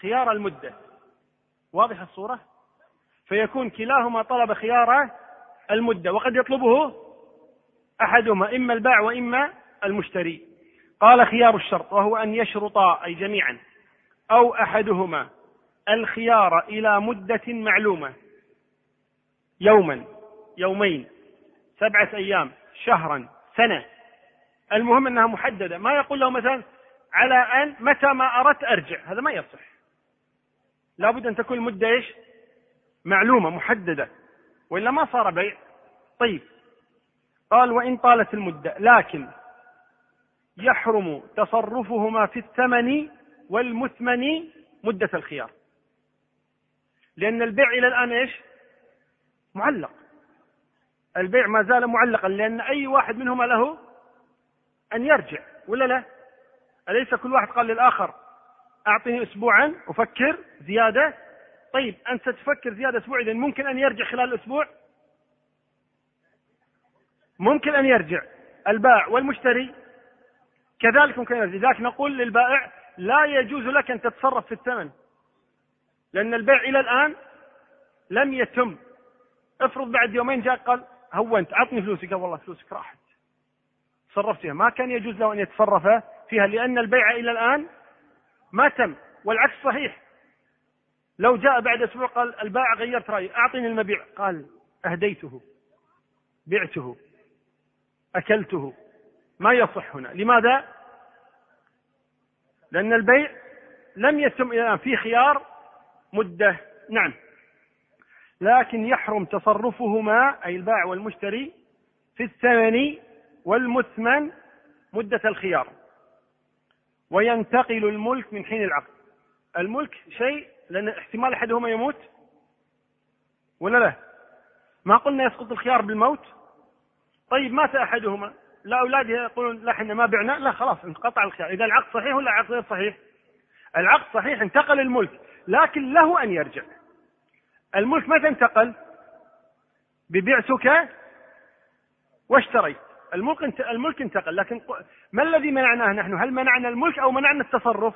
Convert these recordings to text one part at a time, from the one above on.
خيار المدة. واضح الصورة؟ فيكون كلاهما طلب خيار المدة وقد يطلبه أحدهما إما الباع وإما المشتري. قال خيار الشرط وهو أن يشرطا أي جميعا أو أحدهما الخيار إلى مدة معلومة. يوما يومين سبعة أيام شهرا سنة. المهم أنها محددة. ما يقول له مثلا على أن متى ما أردت أرجع. هذا ما يصح. لابد أن تكون المدة إيش؟ معلومة محددة. وإلا ما صار بيع. طيب. قال وإن طالت المدة. لكن يحرم تصرفهما في الثمن والمثمن مدة الخيار. لأن البيع إلى الآن إيش؟ معلق. البيع ما زال معلقا. لأن أي واحد منهما له أن يرجع. ولا لا؟ أليس كل واحد قال للآخر أعطني أسبوعا أفكر زيادة. طيب أنت تفكر زيادة أسبوع إذا ممكن أن يرجع خلال الأسبوع ممكن أن يرجع. البائع والمشتري كذلك ممكن يرجع. لذلك نقول للبائع لا يجوز لك أن تتصرف في الثمن لأن البيع إلى الآن لم يتم. افرض بعد يومين جاء قال هونت عطني فلوسي قال والله فلوسك راحت. تصرفت فيها. ما كان يجوز له أن يتصرف فيها لأن البيع إلى الآن ما تم والعكس صحيح. لو جاء بعد أسبوع قال البائع غيرت رأيي. أعطني المبيع. قال أهديته بعته أكلته. ما يصح هنا. لماذا؟ لأن البيع لم يتم الآن. في خيار مدة نعم. لكن يحرم تصرفهما أي البائع والمشتري في الثمن والمثمن مدة الخيار. وينتقل الملك من حين العقد. الملك شيء لأن احتمال أحدهما يموت؟ ولا لا؟ ما قلنا يسقط الخيار بالموت؟ طيب مات أحدهما. لا أولاده يقولون لا إحنا ما بعنا. لا خلاص انقطع الخيار. إذا العقد صحيح ولا العقد غير صحيح؟ العقد صحيح انتقل الملك لكن له أن يرجع. الملك متى انتقل؟ ببعتك واشتريت الملك الملك انتقل لكن ما الذي منعناه نحن؟ هل منعنا الملك أو منعنا التصرف؟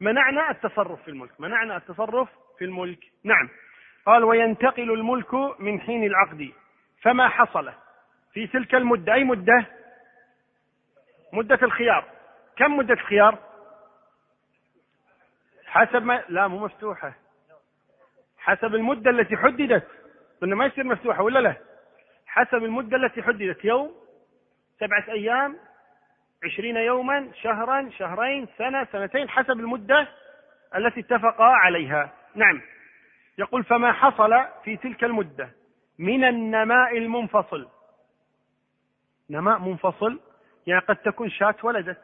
منعنا التصرف في الملك منعنا التصرف في الملك. نعم. قال وينتقل الملك من حين العقد. فما حصل؟ في تلك المدة أي مدة؟ مدة الخيار. كم مدة الخيار حسب ما لا مو مفتوحة. حسب المدة التي حددت. قلنا ما يصير مفتوحة ولا لا؟ حسب المدة التي حددت. يوم سبعة أيام عشرين يوما شهرا شهرين سنة سنتين حسب المدة التي اتفقا عليها. نعم. يقول فما حصل في تلك المدة من النماء المنفصل؟ نماء منفصل؟ يعني قد تكون شاة ولدت.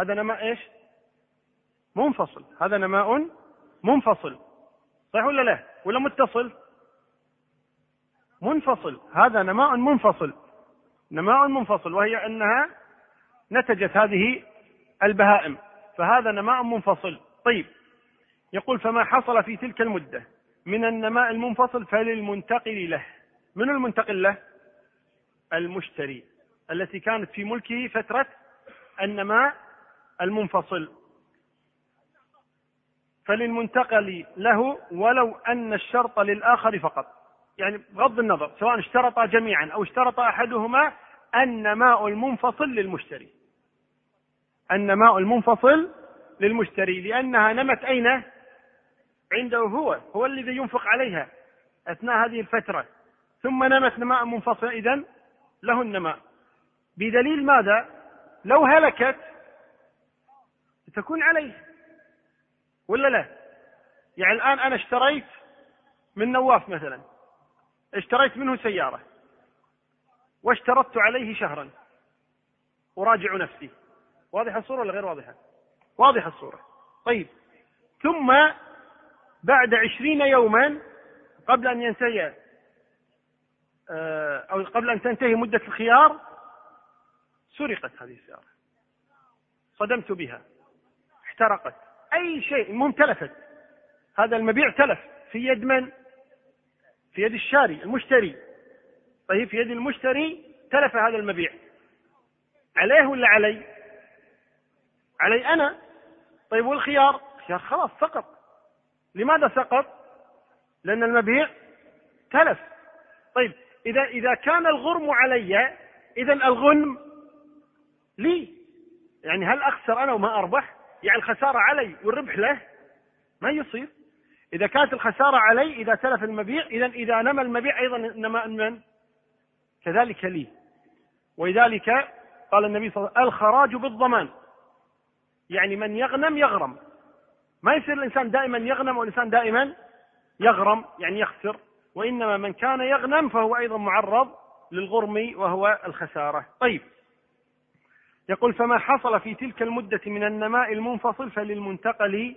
هذا نماء إيش؟ منفصل. هذا نماء منفصل. صحيح ولا لا؟ ولا متصل؟ منفصل. هذا نماء منفصل. نماء منفصل وهي أنها نتجت هذه البهائم. فهذا نماء منفصل. طيب يقول فما حصل في تلك المدة من النماء المنفصل فللمنتقل له. من المنتقل له؟ المشتري. التي كانت في ملكه فترة النماء المنفصل. فللمنتقل له ولو أن الشرط للآخر فقط. يعني بغض النظر سواء اشترطا جميعا أو اشترط أحدهما النماء المنفصل للمشتري. النماء المنفصل للمشتري لأنها نمت أين؟ عنده هو هو الذي ينفق عليها أثناء هذه الفترة. ثم نمت نماء منفصلة إذن له النماء. بدليل ماذا؟ لو هلكت تكون عليه ولا لا؟ يعني الآن أنا اشتريت من نواف مثلا. اشتريت منه سيارة واشترطت عليه شهرا. أراجع نفسي. واضحة الصورة ولا غير واضحة؟ واضحة الصورة. طيب. ثم بعد عشرين يوما قبل أن ينتهي آه، أو قبل أن تنتهي مدة الخيار سرقت هذه السيارة. صدمت بها. احترقت. أي شيء المهم تلفت هذا المبيع تلف في يد من؟ في يد الشاري المشتري. طيب في يد المشتري تلف هذا المبيع. عليه ولا علي؟ علي أنا. طيب والخيار؟ الخيار خلاص سقط. لماذا سقط؟ لأن المبيع تلف. طيب إذا إذا كان الغرم علي إذا الغنم لي. يعني هل أخسر أنا وما أربح؟ يعني الخسارة علي والربح له. ما يصير. إذا كانت الخسارة علي إذا تلف المبيع إذا إذا نمى المبيع أيضا نما من كذلك لي. ولذلك قال النبي صلى الله عليه وسلم الخراج بالضمان. يعني من يغنم يغرم. ما يصير الإنسان دائما يغنم والإنسان دائما يغرم يعني يخسر. وإنما من كان يغنم فهو أيضا معرض للغرم وهو الخسارة. طيب. يقول فما حصل في تلك المدة من النماء المنفصل فللمنتقل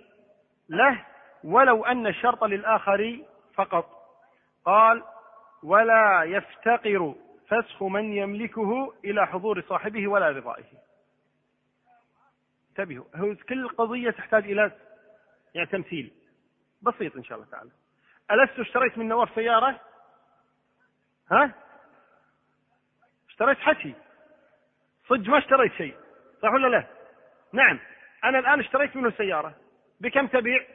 له ولو أن الشرط للآخر فقط. قال ولا يفتقر فسخ من يملكه إلى حضور صاحبه ولا رضائه. انتبهوا هو كل قضية تحتاج إلى يعني تمثيل. بسيط إن شاء الله تعالى. ألست اشتريت من نواف سيارة؟ ها؟ اشتريت حكي. صدق ما اشتريت شيء صح ولا لا؟ نعم أنا الآن اشتريت منه سيارة. بكم تبيع؟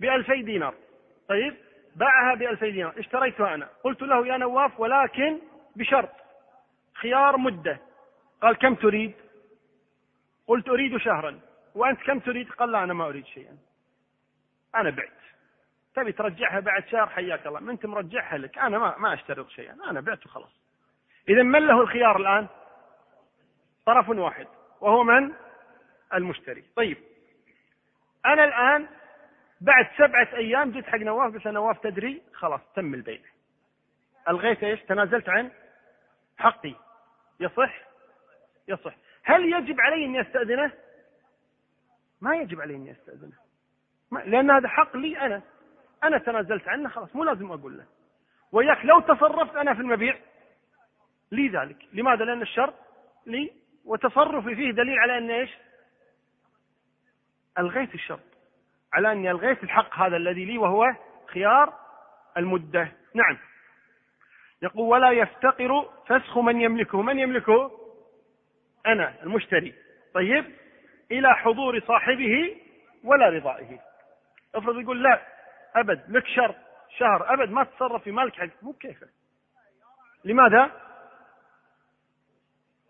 بألفي دينار. طيب؟ باعها بألفي دينار. اشتريتها أنا. قلت له يا نواف ولكن بشرط. خيار مدة. قال كم تريد؟ قلت أريد شهرا. وأنت كم تريد؟ قال لا أنا ما أريد شيئا. أنا بعت. تبي ترجعها بعد شهر؟ حياك الله. ما أنت مرجعها لك. أنا ما, ما أشترط شيئا. أنا بعت وخلاص. إذا من له الخيار الآن؟ طرف واحد. وهو من؟ المشتري. طيب. أنا الآن بعد سبعة أيام جيت حق نواف قلت نواف تدري؟ خلاص تم البيع. ألغيت إيش؟ تنازلت عن حقي. يصح؟ يصح. هل يجب علي أني أستأذنه ما يجب علي أني أستأذنه لأن هذا حق لي أنا. أنا تنازلت عنه خلاص مو لازم أقول له. وياك لو تصرفت أنا في المبيع لي ذلك. لماذا؟ لأن الشرط لي وتصرفي فيه دليل على أن إيش؟ ألغيت الشرط على أني ألغيت الحق هذا الذي لي وهو خيار المدة. نعم. يقول ولا يفتقر فسخ من يملكه. من يملكه؟ أنا المشتري. طيب. إلى حضور صاحبه ولا رضائه. افرض يقول لا أبد لك شرط شهر أبد ما تتصرف في مالك حق. مو كيف. لماذا؟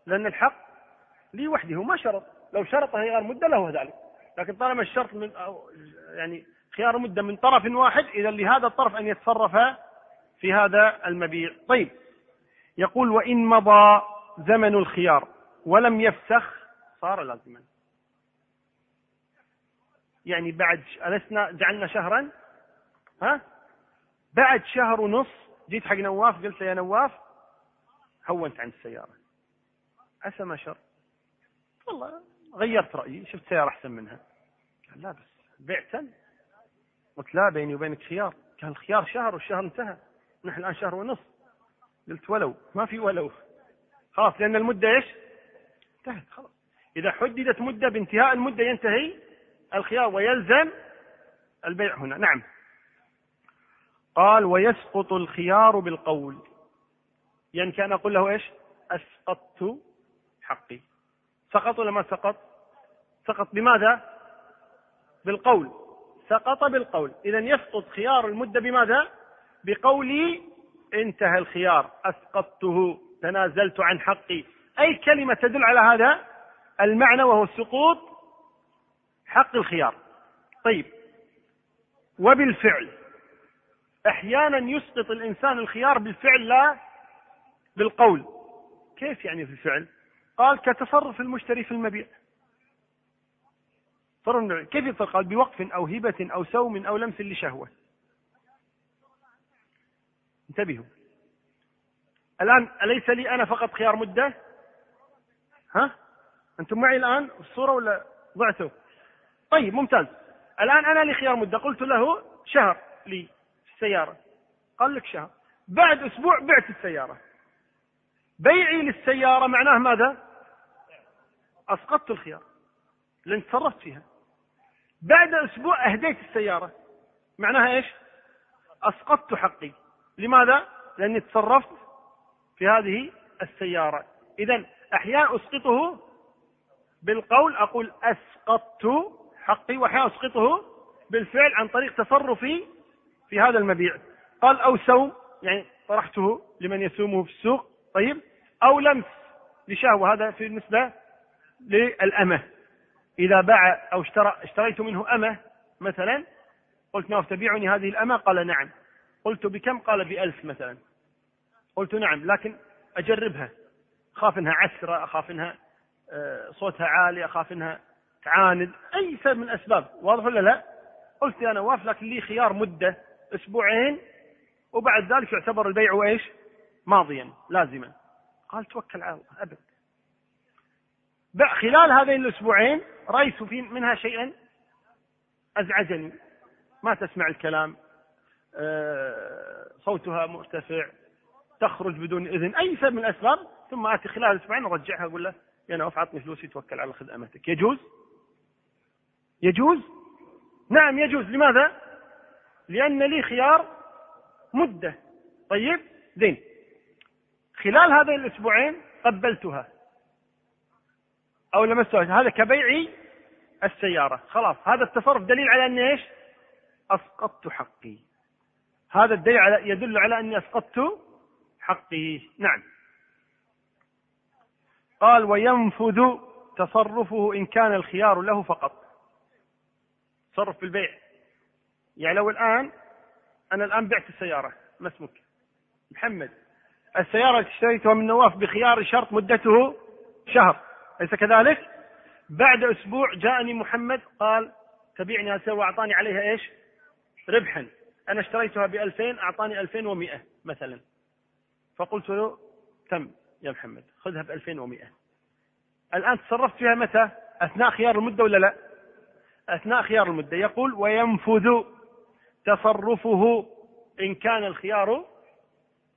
لأن الحق لي وحده ما شرط. لو شرط غير مدة له ذلك. لكن طالما الشرط من أو يعني خيار مدة من طرف واحد إذا لهذا الطرف أن يتصرف في هذا المبيع. طيب. يقول وإن مضى زمن الخيار ولم يفسخ صار لازما. يعني بعد ألسنا جعلنا شهرا؟ ها؟ بعد شهر ونص جيت حق نواف قلت يا نواف هونت عن السيارة. عسى ما شر. والله غيرت رأيي شفت سيارة أحسن منها. لا بس. بعتا. قلت لا بيني وبينك خيار. كان الخيار شهر والشهر انتهى. نحن الآن شهر ونصف قلت ولو. ما في ولو. خلاص لأن المدة إيش؟ انتهت خلاص. إذا حددت مدة بانتهاء المدة ينتهي الخيار ويلزم البيع هنا. نعم. قال ويسقط الخيار بالقول. يعني كان أقول له إيش؟ أسقطت حقي. سقط ولا ما سقط؟ سقط بماذا؟ بالقول سقط بالقول. إذا يسقط خيار المدة بماذا؟ بقولي انتهى الخيار أسقطته تنازلت عن حقي. أي كلمة تدل على هذا؟ المعنى وهو سقوط حق الخيار. طيب. وبالفعل. أحيانا يسقط الإنسان الخيار بالفعل لا بالقول. كيف يعني في الفعل؟ قال كتصرف المشتري في المبيع. تصرف كيف قال بوقف أو هبة أو سوم أو لمس لشهوة. انتبهوا. الآن أليس لي أنا فقط خيار مدة؟ ها؟ أنتم معي الآن الصورة ولا ضعتوا طيب ممتاز. الآن أنا لي خيار مدة. قلت له شهر لي السيارة. قال لك شهر. بعد أسبوع بعت السيارة. بيعي للسيارة معناه ماذا؟ أسقطت الخيار. لأن تصرفت فيها. بعد أسبوع أهديت السيارة. معناها إيش؟ أسقطت حقي. لماذا؟ لأني تصرفت في هذه السيارة. إذا أحيانا أسقطه بالقول أقول أسقطت حقي وأحيانا أسقطه بالفعل عن طريق تصرفي في هذا المبيع. قال أو سوم يعني طرحته لمن يسومه في السوق. طيب أو لمس لشهوة. هذا في بالنسبة للأمة. إذا باع أو اشترى اشتريت منه أمة مثلا قلت نواف تبيعني هذه الأمة؟ قال نعم. قلت بكم؟ قال بألف مثلا. قلت نعم لكن أجربها. أخاف إنها عسرة أخاف إنها آه، صوتها عالي أخاف إنها تعاند. أي سبب من الأسباب واضح ولا لا؟ قلت يا نواف لكن لي خيار مدة أسبوعين وبعد ذلك يعتبر البيع إيش؟ ماضيا لازما. قال توكل على الله أبد. خلال هذين الأسبوعين رأيت في منها شيئا أزعجني. ما تسمع الكلام. آه، صوتها مرتفع تخرج بدون إذن أي سبب من الأسباب. ثم آتي خلال أسبوعين أرجعها أقول له يا نواف أعطني فلوسي توكل على خدمتك. يجوز؟ يجوز؟ نعم يجوز. لماذا؟ لأن لي خيار مدة. طيب؟ زين. خلال هذين الأسبوعين قبلتها. أو لمستها هذا كبيع السيارة. خلاص. هذا التصرف دليل على أني إيش؟ أسقطت حقي. هذا الدليل على يدل على أني أسقطت حقه نعم. قال وينفذ تصرفه إن كان الخيار له فقط. تصرف بالبيع. يعني لو الآن أنا الآن بعت السيارة. ما اسمك؟ محمد. السيارة التي اشتريتها من نواف بخيار شرط مدته شهر. أليس كذلك؟ بعد أسبوع جاءني محمد قال تبيعني هذه وأعطاني عليها إيش؟ ربحا أنا اشتريتها بألفين أعطاني ألفين ومئة مثلا فقلت له تم يا محمد خذها ب 2100 الآن تصرفت فيها متى؟ أثناء خيار المدة ولا لا؟ أثناء خيار المدة يقول وينفذ تصرفه إن كان الخيار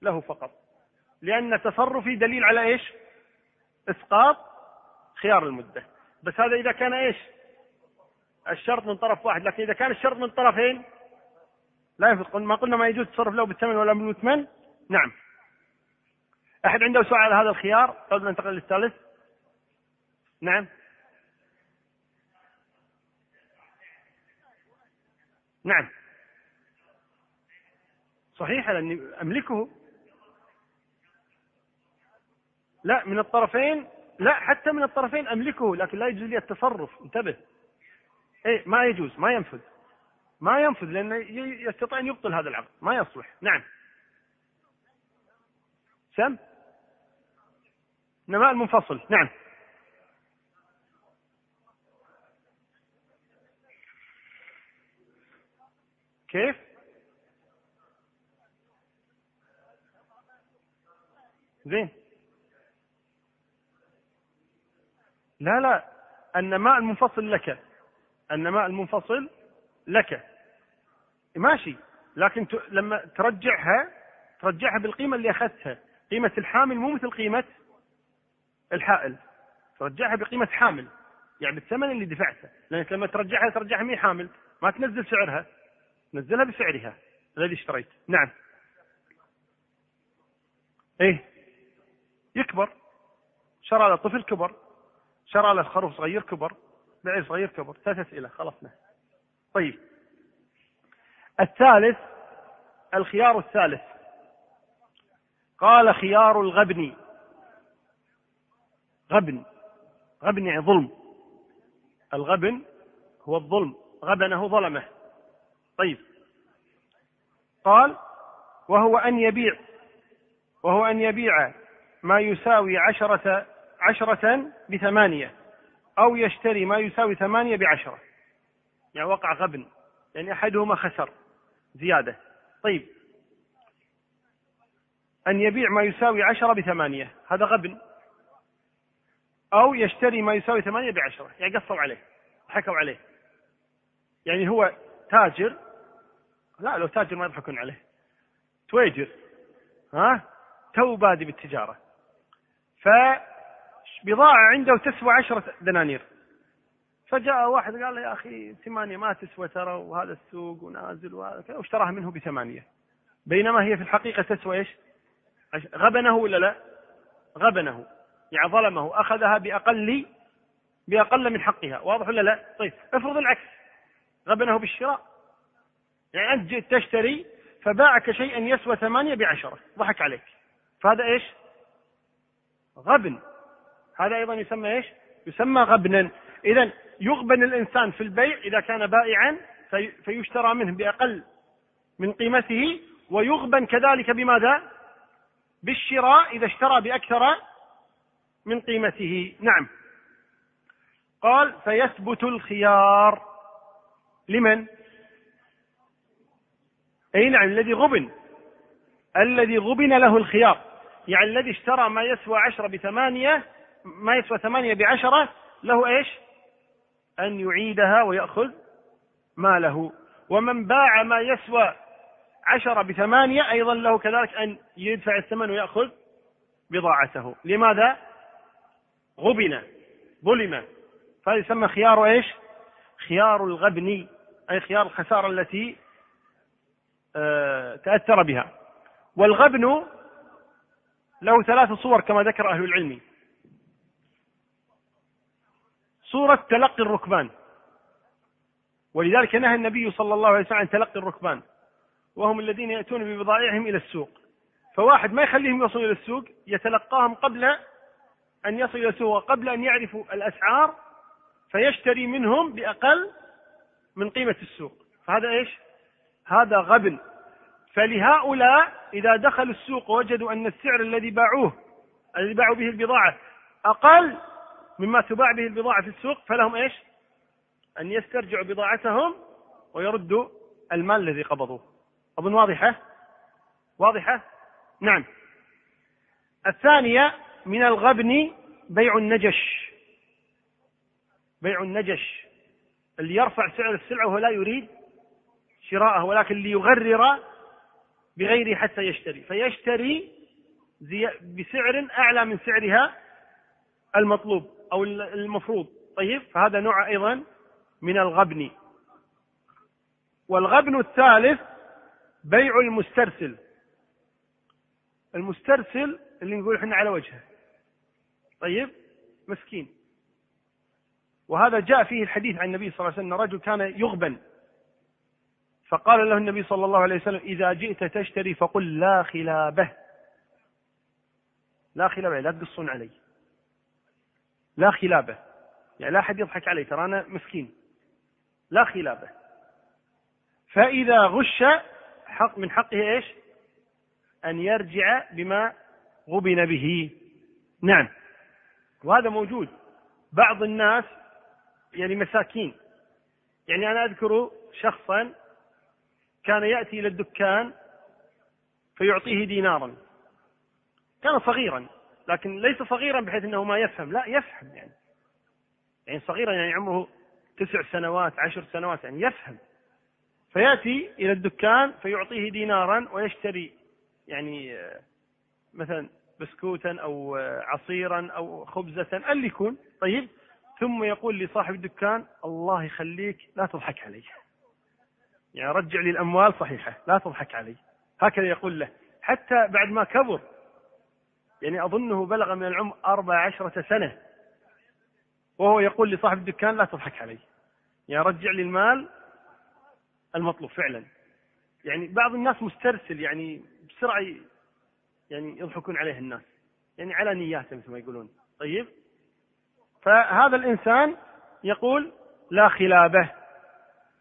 له فقط لأن تصرفي دليل على إيش؟ إسقاط خيار المدة. بس هذا إذا كان إيش؟ الشرط من طرف واحد لكن إذا كان الشرط من طرفين لا ينفذ ما قلنا ما يجوز التصرف له بالثمن ولا بالمثمن. نعم. أحد عنده سؤال على هذا الخيار؟ قبل ننتقل للثالث. نعم. نعم. صحيح لأني أملكه؟ لا من الطرفين لا حتى من الطرفين أملكه لكن لا يجوز لي التصرف. انتبه. إيه ما يجوز ما ينفذ. ما ينفذ لأنه يستطيع أن يبطل هذا العقد. ما يصلح. نعم. سم؟ نماء المنفصل. نعم. كيف؟ زين. لا لا النماء المنفصل لك النماء المنفصل لك. ماشي لكن لما ترجعها ترجعها بالقيمة اللي أخذتها. قيمة الحامل مو مثل قيمة الحائل. ترجعها بقيمة حامل يعني بالثمن اللي دفعته. لأنك لما ترجعها ترجعها مي حامل ما تنزل سعرها. نزلها بسعرها الذي اشتريت. نعم. إيه يكبر. شرى له طفل كبر. شرى له خروف صغير كبر بعير صغير كبر ثلاث أسئلة خلصنا طيب. الثالث الخيار الثالث. قال خيار الغبن. غبن. غبن يعني ظلم. الغبن هو الظلم. غبنه ظلمه. طيب. قال وهو أن يبيع. وهو أن يبيع ما يساوي عشرة عشرة بثمانية أو يشتري ما يساوي ثمانية بعشرة. يعني وقع غبن يعني أحدهما خسر زيادة. طيب. أن يبيع ما يساوي عشرة بثمانية هذا غبن. أو يشتري ما يساوي ثمانية بعشرة يعني قصوا عليه حكوا عليه. يعني هو تاجر. لا لو تاجر ما يضحكون عليه. تويجر ها؟ تو بادي بالتجارة فبضاعة عنده تسوى عشرة دنانير. فجاء واحد قال له يا أخي ثمانية ما تسوى ترى وهذا السوق ونازل وهذا كذا واشتراها منه بثمانية. بينما هي في الحقيقة تسوى إيش؟ غبنه ولا لا؟ غبنه. يعني ظلمه أخذها بأقل بأقل من حقها. واضح ولا لا؟ طيب افرض العكس. غبنه بالشراء. يعني أنت جئت تشتري فباعك شيئا يسوى ثمانية بعشرة ضحك عليك. فهذا إيش؟ غبن. هذا أيضا يسمى إيش؟ يسمى غبنا. إذا يغبن الإنسان في البيع إذا كان بائعا في فيشترى منه بأقل من قيمته ويغبن كذلك بماذا؟ بالشراء إذا اشترى بأكثر من قيمته. نعم. قال فيثبت الخيار. لمن؟ أي نعم الذي غبن. الذي غبن له الخيار. يعني الذي اشترى ما يسوى عشرة بثمانية ما يسوى ثمانية بعشرة له إيش؟ أن يعيدها ويأخذ ماله. ومن باع ما يسوى عشرة بثمانية أيضا له كذلك أن يدفع الثمن ويأخذ بضاعته. لماذا؟ غبن ظلم. فهذا يسمى خيار إيش؟ خيار الغبن أي خيار الخسارة التي آه، تأثر بها. والغبن له ثلاث صور كما ذكر أهل العلم. صورة تلقي الركبان. ولذلك نهى النبي صلى الله عليه وسلم عن تلقي الركبان. وهم الذين يأتون ببضائعهم إلى السوق. فواحد ما يخليهم يصلوا إلى السوق يتلقاهم قبل أن يصل إلى السوق وقبل أن يعرفوا الأسعار فيشتري منهم بأقل من قيمة السوق. فهذا إيش؟ هذا غبن. فلهؤلاء إذا دخلوا السوق ووجدوا أن السعر الذي باعوه الذي باعوا به البضاعة أقل مما تباع به البضاعة في السوق فلهم إيش؟ أن يسترجعوا بضاعتهم ويردوا المال الذي قبضوه. أظن واضحة؟ واضحة؟ نعم. الثانية من الغبن بيع النجش. بيع النجش. اللي يرفع سعر السلعة وهو لا يريد شراءه ولكن ليغرر بغيره حتى يشتري. فيشتري بسعر أعلى من سعرها المطلوب. أو المفروض. طيب فهذا نوع أيضا من الغبن. والغبن الثالث بيع المسترسل. المسترسل اللي نقول إحنا على وجهه. طيب مسكين. وهذا جاء فيه الحديث عن النبي صلى الله عليه وسلم رجل كان يغبن. فقال له النبي صلى الله عليه وسلم إذا جئت تشتري فقل لا خلابه. لا خلابه لا تقصون علي. لا خلابة. يعني لا أحد يضحك علي ترى أنا مسكين. لا خلابة. فإذا غش حق من حقه إيش؟ أن يرجع بما غبن به. نعم. وهذا موجود. بعض الناس يعني مساكين. يعني أنا أذكر شخصا كان يأتي إلى الدكان فيعطيه دينارا. كان صغيرا. لكن ليس صغيرا بحيث أنه ما يفهم. لا يفهم يعني. يعني صغيرا يعني عمره تسع سنوات عشر سنوات يعني يفهم. فيأتي إلى الدكان فيعطيه دينارا ويشتري يعني مثلا بسكوتا أو عصيرا أو خبزة اللي يكون. طيب. ثم يقول لصاحب الدكان الله يخليك لا تضحك علي. يعني رجع لي الأموال صحيحة لا تضحك علي. هكذا يقول له. حتى بعد ما كبر يعني أظنه بلغ من العمر أربع عشرة سنة. وهو يقول لصاحب الدكان لا تضحك علي. يعني رجع لي المال المطلوب فعلا. يعني بعض الناس مسترسل يعني بسرعة يعني يضحكون عليه الناس. يعني على نياته مثل ما يقولون. طيب؟ فهذا الإنسان يقول لا خلابة.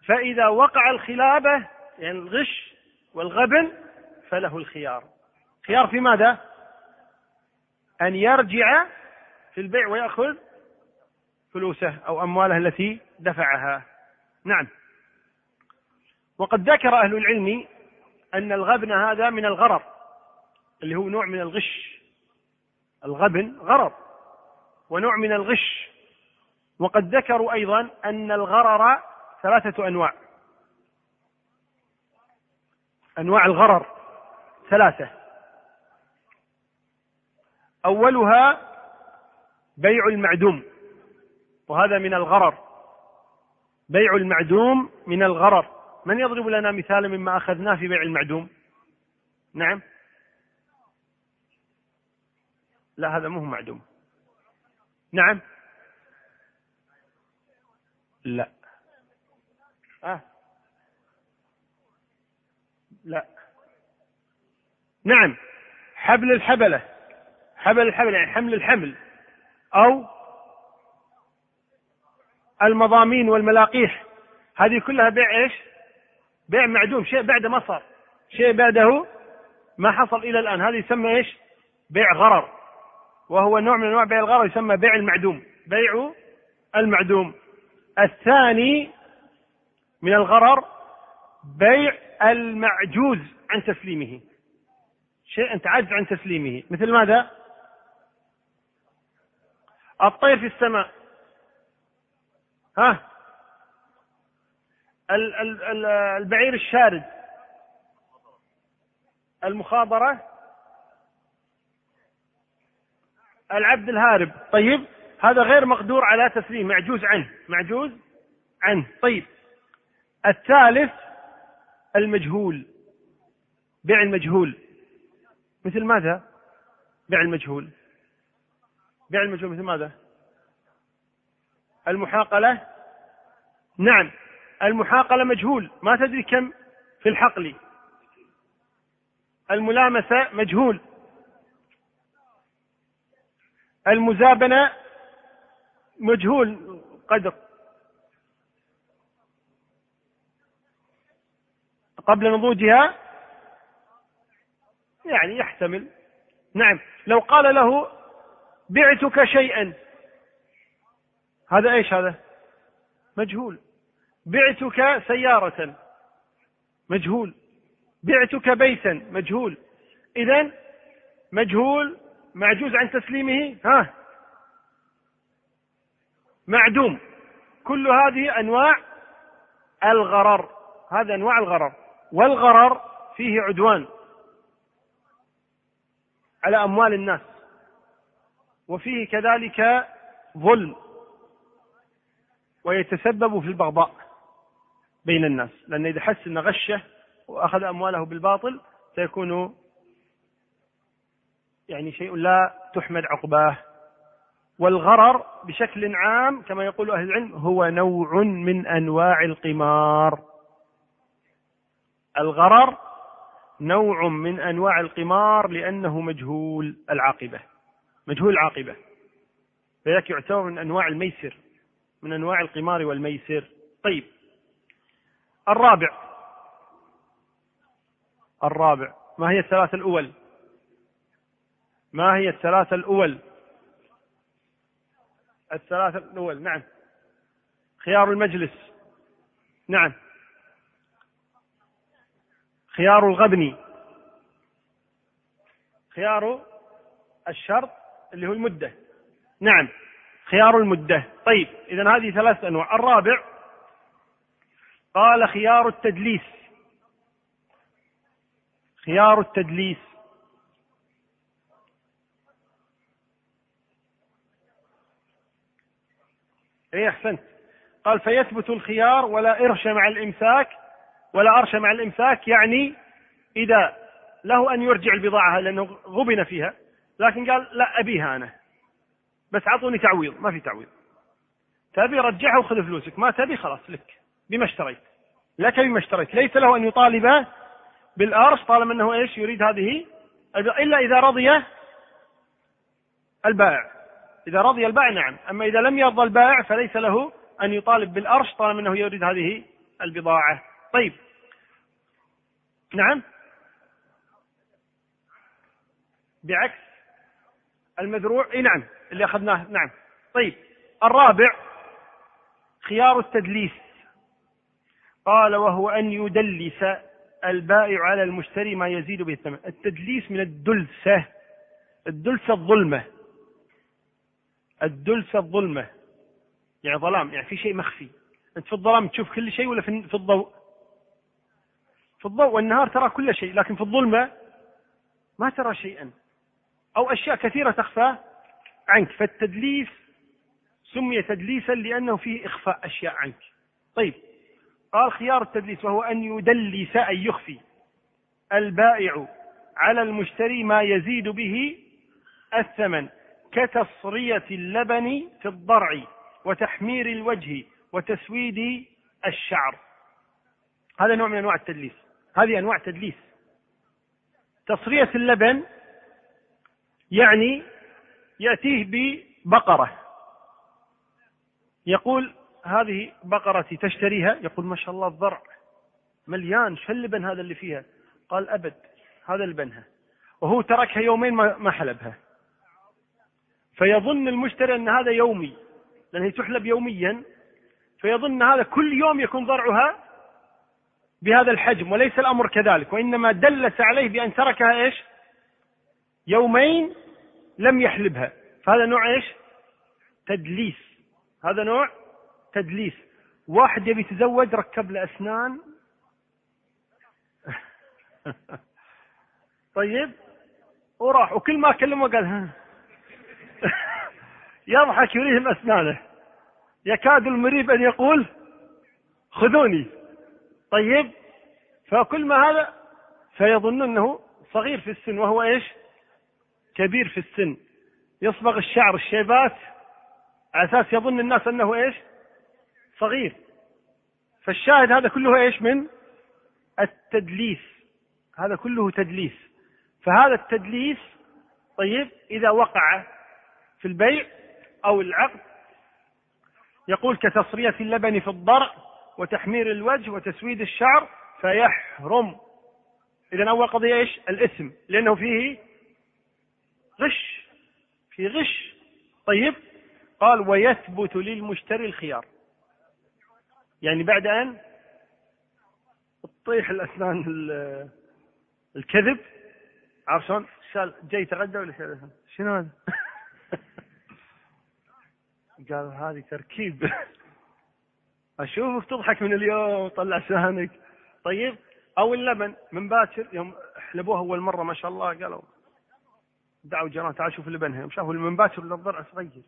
فإذا وقع الخلابة يعني الغش والغبن فله الخيار. خيار في ماذا؟ أن يرجع في البيع ويأخذ فلوسه أو أمواله التي دفعها. نعم. وقد ذكر أهل العلم أن الغبن هذا من الغرر اللي هو نوع من الغش. الغبن غرر ونوع من الغش. وقد ذكروا أيضا أن الغرر ثلاثة أنواع. أنواع الغرر ثلاثة. أولها بيع المعدوم وهذا من الغرر. بيع المعدوم من الغرر. من يضرب لنا مثالا مما أخذناه في بيع المعدوم؟ نعم. لا هذا مو معدوم. نعم. لا. أه. لا. نعم. حبل الحبلة. حبل الحبل يعني حمل الحمل أو المضامين والملاقيح هذه كلها بيع إيش؟ بيع معدوم شيء بعد ما صار شيء بعده ما حصل إلى الآن هذا يسمى إيش؟ بيع غرر وهو نوع من أنواع بيع الغرر يسمى بيع المعدوم بيع المعدوم الثاني من الغرر بيع المعجوز عن تسليمه شيء أنت عاجز عن تسليمه مثل ماذا؟ الطير في السماء. ها؟ البعير الشارد. المخاضرة العبد الهارب. طيب هذا غير مقدور على تسليم. معجوز عنه. معجوز عنه. طيب الثالث المجهول. بيع المجهول. مثل ماذا؟ بيع المجهول. بيع المجهول مثل ماذا؟ المحاقلة؟ نعم. المحاقلة مجهول. ما تدري كم في الحقل. الملامسة مجهول. المزابنة مجهول. قدر. قبل نضوجها يعني يحتمل. نعم. لو قال له بعتك شيئا. هذا إيش هذا؟ مجهول. بعتك سيارة. مجهول. بعتك بيتا. مجهول. إذا مجهول معجوز عن تسليمه؟ ها؟ معدوم. كل هذه أنواع الغرر. هذا أنواع الغرر. والغرر فيه عدوان على أموال الناس. وفيه كذلك ظلم ويتسبب في البغضاء بين الناس. لأن إذا حس أن غشة وأخذ أمواله بالباطل سيكون يعني شيء لا تحمد عقباه. والغرر بشكل عام كما يقول أهل العلم هو نوع من أنواع القمار. الغرر نوع من أنواع القمار لأنه مجهول العاقبة. مجهول العاقبة. فذلك يعتبر من أنواع الميسر من أنواع القمار والميسر. طيب. الرابع. الرابع. ما هي الثلاثة الأول؟ ما هي الثلاثة الأول؟ الثلاثة الأول نعم. خيار المجلس. نعم. خيار الغبن. خيار الشرط. اللي هو المدة. نعم. خيار المدة. طيب إذا هذه ثلاث أنواع. الرابع قال خيار التدليس. خيار التدليس. اي أحسنت. قال فيثبت الخيار ولا إرش مع الإمساك. ولا أرش مع الإمساك يعني إذا له أن يرجع البضاعة لأنه غبن فيها. لكن قال لا أبيها أنا. بس اعطوني تعويض ما في تعويض. تبي رجعها وخذ فلوسك ما تبي خلاص لك. بما اشتريت. لك بما اشتريت. ليس له أن يطالب بالأرش طالما أنه إيش يريد هذه إلا إذا رضي البائع. إذا رضي البائع نعم. أما إذا لم يرضى البائع فليس له أن يطالب بالأرش طالما أنه يريد هذه البضاعة. طيب. نعم. بعكس المذروع إي نعم اللي أخذناه نعم. طيب الرابع خيار التدليس. قال وهو أن يدلس البائع على المشتري ما يزيد به الثمن. التدليس من الدلسة الدلسة الظلمة. الدلسة الظلمة. يعني ظلام يعني في شيء مخفي. أنت في الظلام تشوف كل شيء ولا في الضوء؟ في الضوء والنهار ترى كل شيء لكن في الظلمة ما ترى شيئا. أو أشياء كثيرة تخفى عنك فالتدليس سمي تدليسا لأنه فيه إخفاء أشياء عنك. طيب قال خيار التدليس وهو أن يدلس أي يخفي. البائع على المشتري ما يزيد به الثمن كتصرية اللبن في الضرع وتحمير الوجه وتسويد الشعر. هذا نوع من أنواع التدليس. هذه أنواع تدليس تصرية اللبن يعني يأتيه ببقرة. يقول هذه بقرتي تشتريها يقول ما شاء الله الضرع مليان شو اللبن هذا اللي فيها؟ قال أبد هذا لبنها. وهو تركها يومين ما حلبها. فيظن المشتري أن هذا يومي لأنها تحلب يوميا. فيظن هذا كل يوم يكون ضرعها بهذا الحجم وليس الأمر كذلك. وإنما دلس عليه بأن تركها إيش؟ يومين لم يحلبها. فهذا نوع إيش؟ تدليس. هذا نوع تدليس. واحد يبي يتزوج ركب له أسنان. طيب. وراح وكل ما كلمه قال ها. يضحك يريهم أسنانه. يكاد المريب أن يقول خذوني. طيب. فكل ما هذا فيظن أنه صغير في السن وهو إيش؟ كبير في السن. يصبغ الشعر الشيبات على أساس يظن الناس أنه إيش؟ صغير. فالشاهد هذا كله إيش من؟ التدليس. هذا كله تدليس. فهذا التدليس طيب إذا وقع في البيع أو العقد يقول كتصرية اللبن في الضرع وتحمير الوجه وتسويد الشعر فيحرم. إذا أول قضية إيش؟ الإثم. لأنه فيه غش في غش. طيب قال ويثبت للمشتري الخيار. يعني بعد أن تطيح الأسنان الكذب عارف شلون؟ جاي يتغدى ولا شنو هذا؟ قال هذه تركيب. اشوفك تضحك من اليوم وطلع سهنك طيب أو اللبن. من باكر يوم حلبوها أول مرة ما شاء الله قالوا. دعوا جيران تعال شوف لبنها. يوم شافوا من باكر ولا الضرع صغير.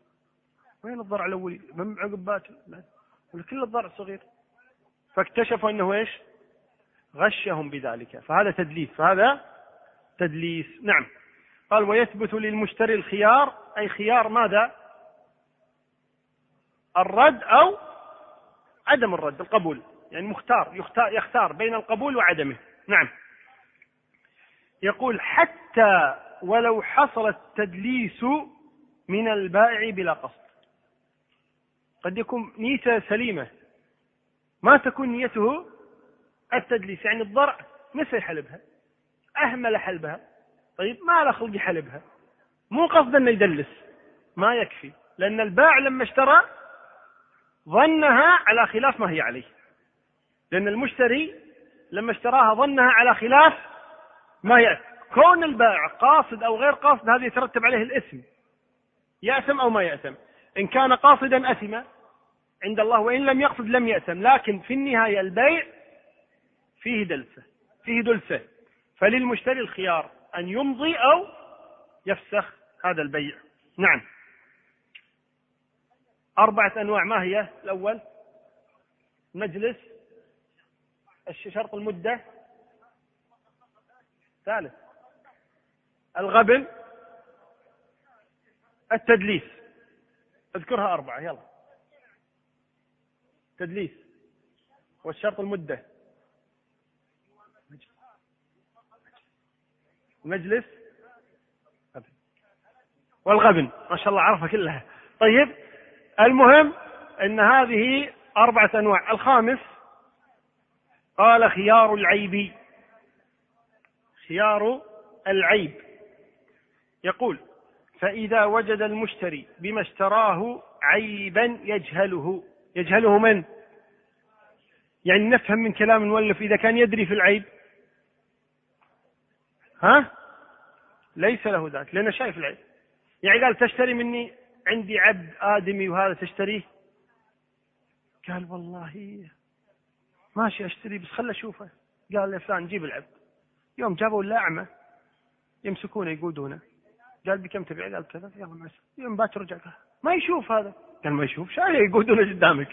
وين الضرع الأولي؟ من عقب باكر ولا كل الضرع صغير. فاكتشفوا أنه إيش؟ غشهم بذلك. فهذا تدليس. فهذا تدليس. نعم. قال ويثبت للمشتري الخيار. أي خيار ماذا؟ الرد أو عدم الرد القبول. يعني مختار يختار, يختار بين القبول وعدمه. نعم. يقول حتى ولو حصل التدليس من البائع بلا قصد. قد يكون نيته سليمة. ما تكون نيته التدليس يعني الضرع نسى يحلبها أهمل حلبها. طيب ما له خلق يحلبها. مو قصد أنه يدلس ما يكفي. لأن البائع لما اشترى ظنها على خلاف ما هي عليه. لأن المشتري لما اشتراها ظنها على خلاف ما هي كون البائع قاصد أو غير قاصد هذا يترتب عليه الإثم يأثم أو ما يأثم. إن كان قاصدا أثم عند الله وإن لم يقصد لم يأثم. لكن في النهاية البيع فيه دلسة فيه دلسة. فللمشتري الخيار أن يمضي أو يفسخ هذا البيع. نعم. أربعة أنواع. ما هي الأول؟ مجلس شرط المدة ثالث. الغبن التدليس. اذكرها أربعة يلا. تدليس. والشرط المدة. مجلس. والغبن. ما شاء الله عرفها كلها. طيب المهم إن هذه أربعة أنواع. الخامس قال خيار العيب. خيار العيب. يقول فإذا وجد المشتري بما اشتراه عيبا يجهله. يجهله من؟ يعني نفهم من كلام المؤلف إذا كان يدري في العيب. ها؟ ليس له ذاك لأنه شايف العيب. يعني قال تشتري مني؟ عندي عبد آدمي وهذا تشتريه؟ قال والله ماشي أشتري بس خل أشوفه. قال لي فلان جيب العبد. يوم جابوا له اعمى يمسكونه يقودونه. قال بكم تبيع قال كذا يلا ما يوم باكر رجع قال ما يشوف هذا. قال ما يشوف شايف يقودونه قدامك.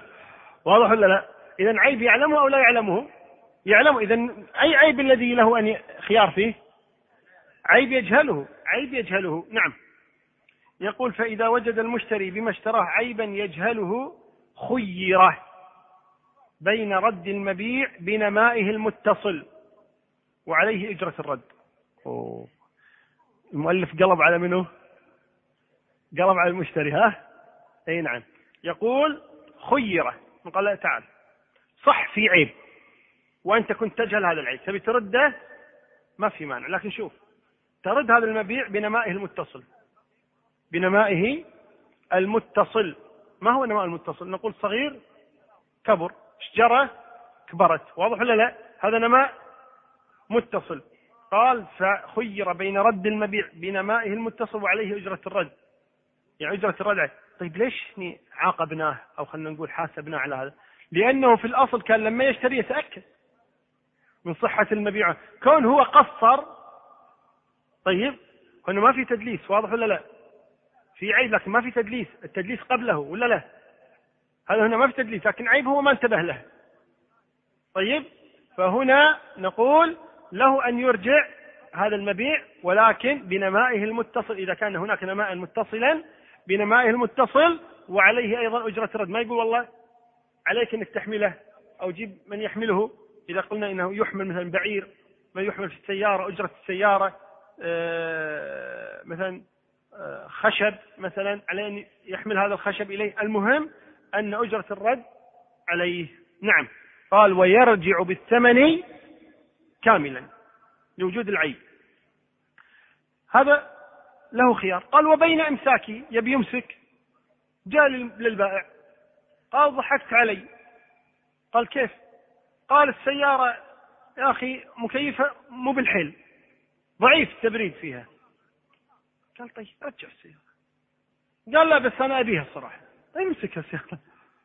واضح ولا لا؟ اذا عيب يعلمه أو لا يعلمه؟ يعلمه. اذا أي عيب الذي له أن خيار فيه؟ عيب يجهله عيب يجهله. نعم. يقول فإذا وجد المشتري بما اشتراه عيبا يجهله خيرة بين رد المبيع بنمائه المتصل وعليه أجرة الرد. أوه. المؤلف قلب على منه قلب على المشتري ها؟ إي نعم. يقول خيرة. قال تعال. صح في عيب. وأنت كنت تجهل هذا العيب. تبي ترده؟ ما في مانع. لكن شوف ترد هذا المبيع بنمائه المتصل. بنمائه المتصل. ما هو نماء المتصل؟ نقول صغير كبر. شجرة كبرت. واضح ولا لا؟ هذا نماء متصل. قال فخير بين رد المبيع بنمائه المتصل وعليه أجرة الرد يعني أجرة الرد طيب ليش عاقبناه أو خلينا نقول حاسبناه على هذا لأنه في الأصل كان لما يشتري يتأكد من صحة المبيع كون هو قصر طيب انه ما في تدليس واضح ولا لا؟ في عيب لكن ما في تدليس، التدليس قبله ولا لا؟ هذا هنا ما في تدليس لكن عيب هو ما انتبه له. طيب فهنا نقول له أن يرجع هذا المبيع ولكن بنمائه المتصل إذا كان هناك نماء متصلا بنمائه المتصل وعليه أيضا أجرة الرد ما يقول والله عليك إنك تحمله أو جيب من يحمله؟ إذا قلنا إنه يحمل مثلا بعير ما يحمل في السيارة أجرة السيارة آه، مثلا آه، خشب مثلا عليه أن يحمل هذا الخشب إليه. المهم أن أجرة الرد عليه. نعم. قال ويرجع بالثمن كاملا لوجود العيب. هذا له خيار. قال وبين امساكه يبي يمسك. جاء للبائع. قال ضحكت علي. قال كيف؟ قال السيارة يا أخي مكيفة مو بالحيل. ضعيف التبريد فيها. قال طيب رجع السيارة. قال لا بس أنا أبيها الصراحة. طيب امسك السيارة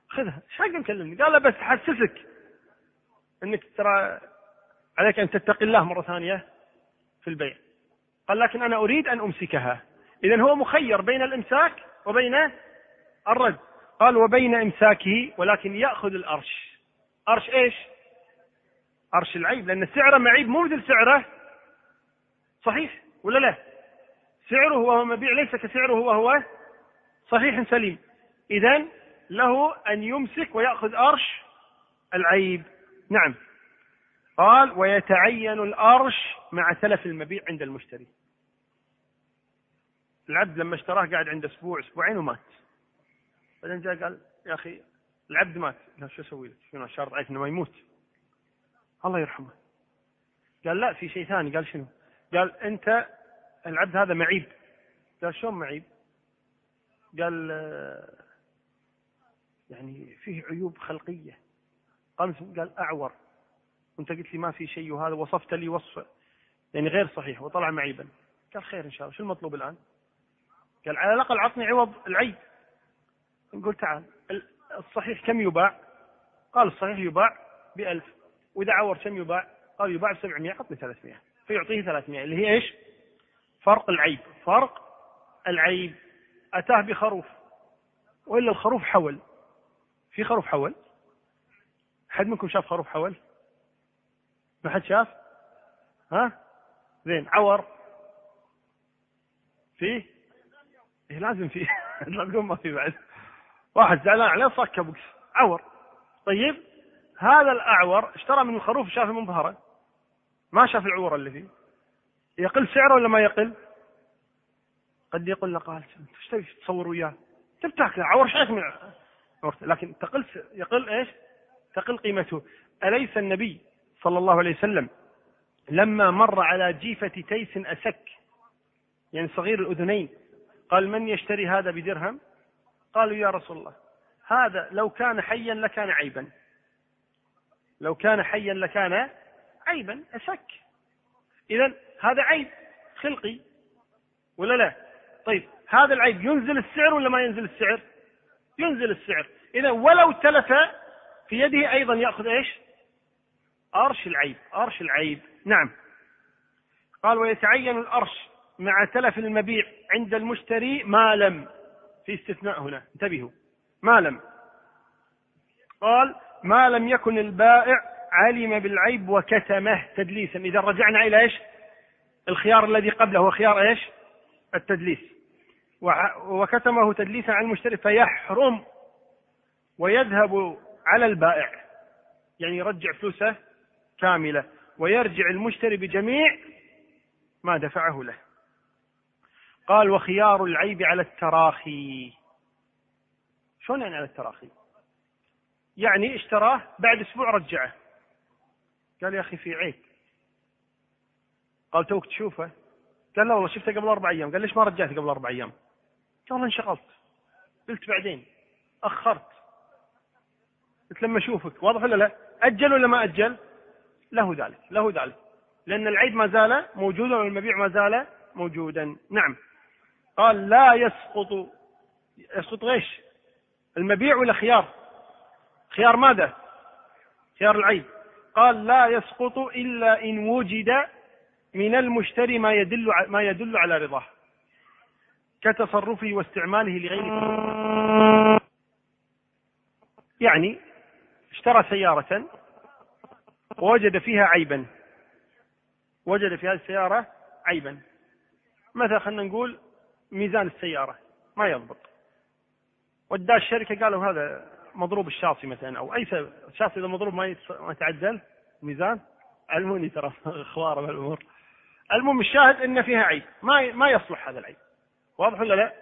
خذها. إيش حق مكلمني؟ قال لا بس حسسك إنك ترى عليك أن تتقي الله مرة ثانية في البيع. قال لكن أنا أريد أن أمسكها. اذا هو مخير بين الإمساك وبين الرد. قال وبين إمساكه ولكن يأخذ الأرش. أرش إيش؟ أرش العيب لأن سعره معيب مو مثل سعره. صحيح ولا لا؟ سعره وهو مبيع ليس كسعره وهو صحيح سليم. إذا له أن يمسك ويأخذ أرش العيب. نعم. قال ويتعين الأرش مع تلف المبيع عند المشتري. العبد لما اشتراه قاعد عنده أسبوع أسبوعين ومات. بعدين جاء قال يا أخي العبد مات. قال شو أسوي لك؟ شنو شرط عليك إنه ما يموت. الله يرحمه. قال لا في شيء ثاني. قال شنو؟ قال أنت العبد هذا معيب. قال شلون معيب؟ قال يعني فيه عيوب خلقية. قال أعور. وانت قلت لي ما في شيء وهذا وصفت لي وصف يعني غير صحيح وطلع معيبا. قال خير إن شاء الله. شو المطلوب الآن؟ قال على الأقل عطني عوض العيب. نقول تعال الصحيح كم يباع؟ قال الصحيح يباع بألف. وإذا عور كم يباع؟ قال يباع ب 700 عطني 300 فيعطيه 300 اللي هي إيش؟ فرق العيب. فرق العيب. أتاه بخروف. وإلا الخروف حول. في خروف حول؟ حد منكم شاف خروف حول؟ ما حد شاف؟ ها؟ زين عور. فيه إيه لازم فيه لا تقول ما في بعد. واحد زعلان عليه صك بوكس عور. طيب هذا الأعور اشترى من الخروف شاف من ظهره. ما شاف العورة اللي فيه. يقل سعره ولا ما يقل؟ قد يقول له قال. إيش تبي تصور وياه؟ تبي تاكله؟ عور شايف من لكن تقل يقل إيش؟ تقل قيمته. أليس النبي صلى الله عليه وسلم لما مر على جيفة تيس أسك يعني صغير الأذنين قال من يشتري هذا بدرهم؟ قالوا يا رسول الله هذا لو كان حيا لكان عيبا. لو كان حيا لكان عيبا أشك إذا هذا عيب خلقي ولا لا؟ طيب هذا العيب ينزل السعر ولا ما ينزل السعر؟ ينزل السعر. إذا ولو تلف في يده أيضا يأخذ إيش؟ أرش العيب أرش العيب. نعم. قال ويتعين الأرش مع تلف المبيع عند المشتري ما لم. في استثناء هنا. انتبهوا. ما لم. قال ما لم يكن البائع علم بالعيب وكتمه تدليسا. إذا رجعنا إلى إيش؟ الخيار الذي قبله. هو خيار إيش؟ التدليس. وكتمه تدليسا عن المشتري فيحرم ويذهب على البائع. يعني يرجع فلوسه كاملة ويرجع المشتري بجميع ما دفعه له. قال وخيار العيب على التراخي. شلون يعني على التراخي؟ يعني اشتراه بعد أسبوع رجعه. قال يا أخي في عيب. قال توك تشوفه. قال لا والله شفته قبل أربع أيام. قال ليش ما رجعته قبل أربع أيام؟ قال والله انشغلت. قلت بعدين أخرت. قلت لما أشوفك. واضح ولا لا؟ أجل ولا ما أجل؟ له ذلك له ذلك. لأن العيب ما زال موجودا والمبيع ما زال موجودا. نعم. قال لا يسقط يسقط إيش؟ المبيع ولا خيار؟ خيار ماذا؟ خيار العيب قال لا يسقط إلا إن وجد من المشتري ما يدل ما يدل على رضاه. كتصرفه واستعماله لغير يعني اشترى سيارة ووجد فيها عيبا. وجد في هذه السيارة عيبا. مثلا خلينا نقول ميزان السيارة ما يضبط. وداه الشركة قالوا هذا مضروب الشاصي مثلا أو أي شاصي إذا مضروب ما يتعدل ميزان. علموني ترى خوارة بالأمور المهم الشاهد إن فيها عيب. ما ما يصلح هذا العيب. واضح ولا لا؟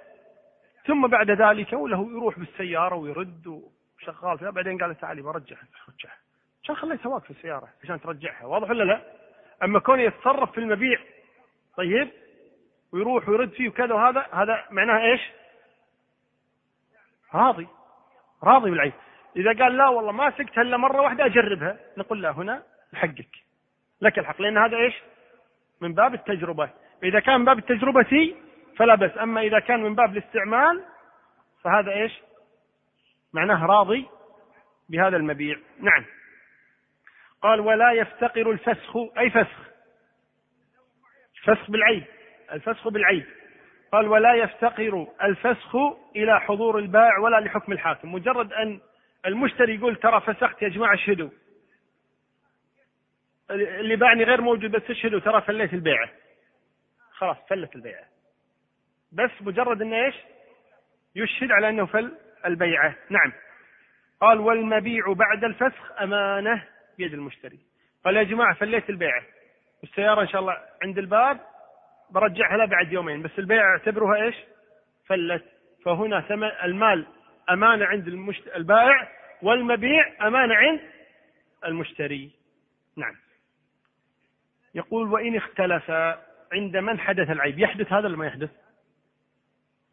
ثم بعد ذلك وله يروح بالسيارة ويرد وشغال فيها. بعدين قال تعالي برجعها رجعها. عشان خليتها واقفه في السيارة عشان ترجعها واضح ولا لا؟ أما كونه يتصرف في المبيع طيب ويروح ويرد فيه وكذا وهذا هذا معناه إيش؟ راضي راضي بالعيب إذا قال لا والله ما سكتها إلا مرة واحدة أجربها نقول لا هنا لحقك. لك الحق لأن هذا إيش؟ من باب التجربة. إذا كان من باب التجربة فلا بس أما إذا كان من باب الاستعمال فهذا إيش؟ معناه راضي بهذا المبيع. نعم. قال ولا يفتقر الفسخ أي فسخ؟ فسخ بالعيب الفسخ بالعيب قال ولا يفتقر الفسخ إلى حضور البائع ولا لحكم الحاكم. مجرد أن المشتري يقول ترى فسخت يا جماعة اشهدوا اللي باعني غير موجود بس اشهدوا ترى فليت البيعة. خلاص فلت البيعة. بس مجرد أنه إيش؟ يشهد على أنه فل البيعة. نعم. قال والمبيع بعد الفسخ أمانة. بيد المشتري. قال يا جماعة فليت البيعه السيارة إن شاء الله عند الباب برجعها له بعد يومين بس البيع اعتبرها إيش؟ فلت. فهنا ثمن المال أمانة عند المشت... البائع والمبيع أمانة عند المشتري. نعم. يقول وإن اختلف عند من حدث العيب. يحدث هذا ولا ما يحدث؟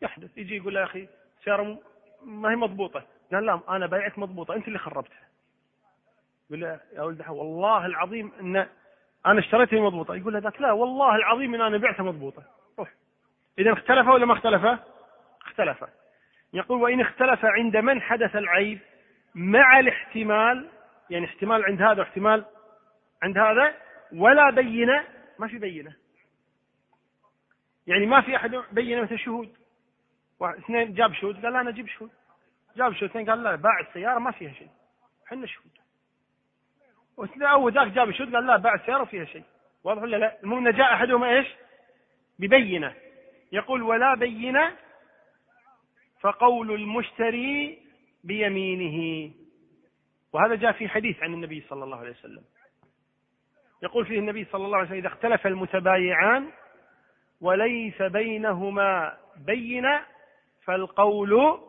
يحدث. يجي يقول يا أخي سيارة ما هي مضبوطة. قال لا أنا بايعك مضبوطة. أنت اللي خربتها. يقول له يا ولد والله العظيم أن أنا اشتريتها مضبوطة. يقول له ذاك لا والله العظيم أن أنا بعتها مضبوطة. روح إذا اختلف ولا ما اختلف؟ اختلف يقول وإن اختلف عند من حدث العيب مع الاحتمال يعني احتمال عند هذا واحتمال عند هذا ولا بينة ما في بينة. يعني ما في أحد بينة مثل شهود. اثنين جاب شهود قال لا أنا أجيب شهود. جاب شهود اثنين قال لا باع السيارة ما فيها شيء. حنا شهود. أو ذاك جاب شهود قال لا باع السيارة فيها شيء. واضح ولا لا؟ المهم جاء أحدهما إيش؟ ببينة. يقول ولا بينة فقول المشتري بيمينه. وهذا جاء في حديث عن النبي صلى الله عليه وسلم. يقول فيه النبي صلى الله عليه وسلم إذا اختلف المتبايعان وليس بينهما بينة فالقول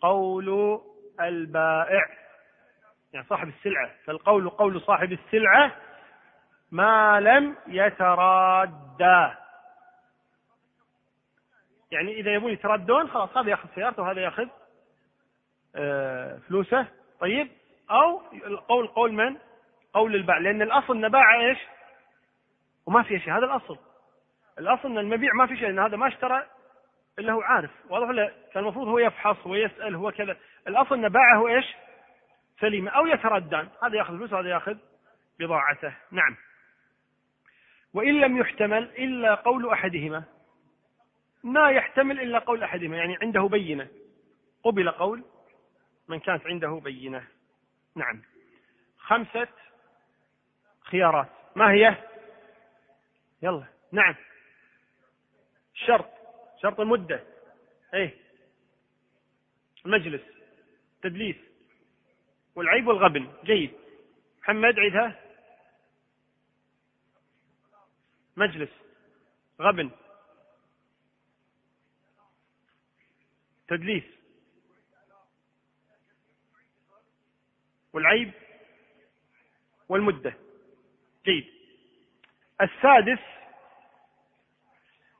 قول البائع. يعني صاحب السلعة. فالقول قول صاحب السلعة ما لم يترادى يعني إذا يبون يتردون خلاص هذا يأخذ سيارته وهذا يأخذ آه، فلوسه. طيب؟ أو القول قول من؟ قول الباع. لأن الأصل أن باع إيش؟ وما في شيء. هذا الأصل. الأصل أن المبيع ما في شيء لأن هذا ما اشترى إلا هو عارف. واضح ولا؟ كان المفروض هو يفحص ويسأل هو كذا. الأصل أن باعه إيش؟ سليمة أو يتردان. هذا يأخذ فلوس وهذا يأخذ بضاعته. نعم. وإن لم يحتمل إلا قول أحدهما. ما يحتمل إلا قول أحدهما يعني عنده بينة. قبل قول من كانت عنده بينة. نعم. خمسة خيارات. ما هي؟ يلا. نعم. شرط. شرط المدة. إيه. المجلس تدليس. والعيب والغبن. جيد. محمد عيدها. مجلس. غبن. تدليس. والعيب والمدة. جيد. السادس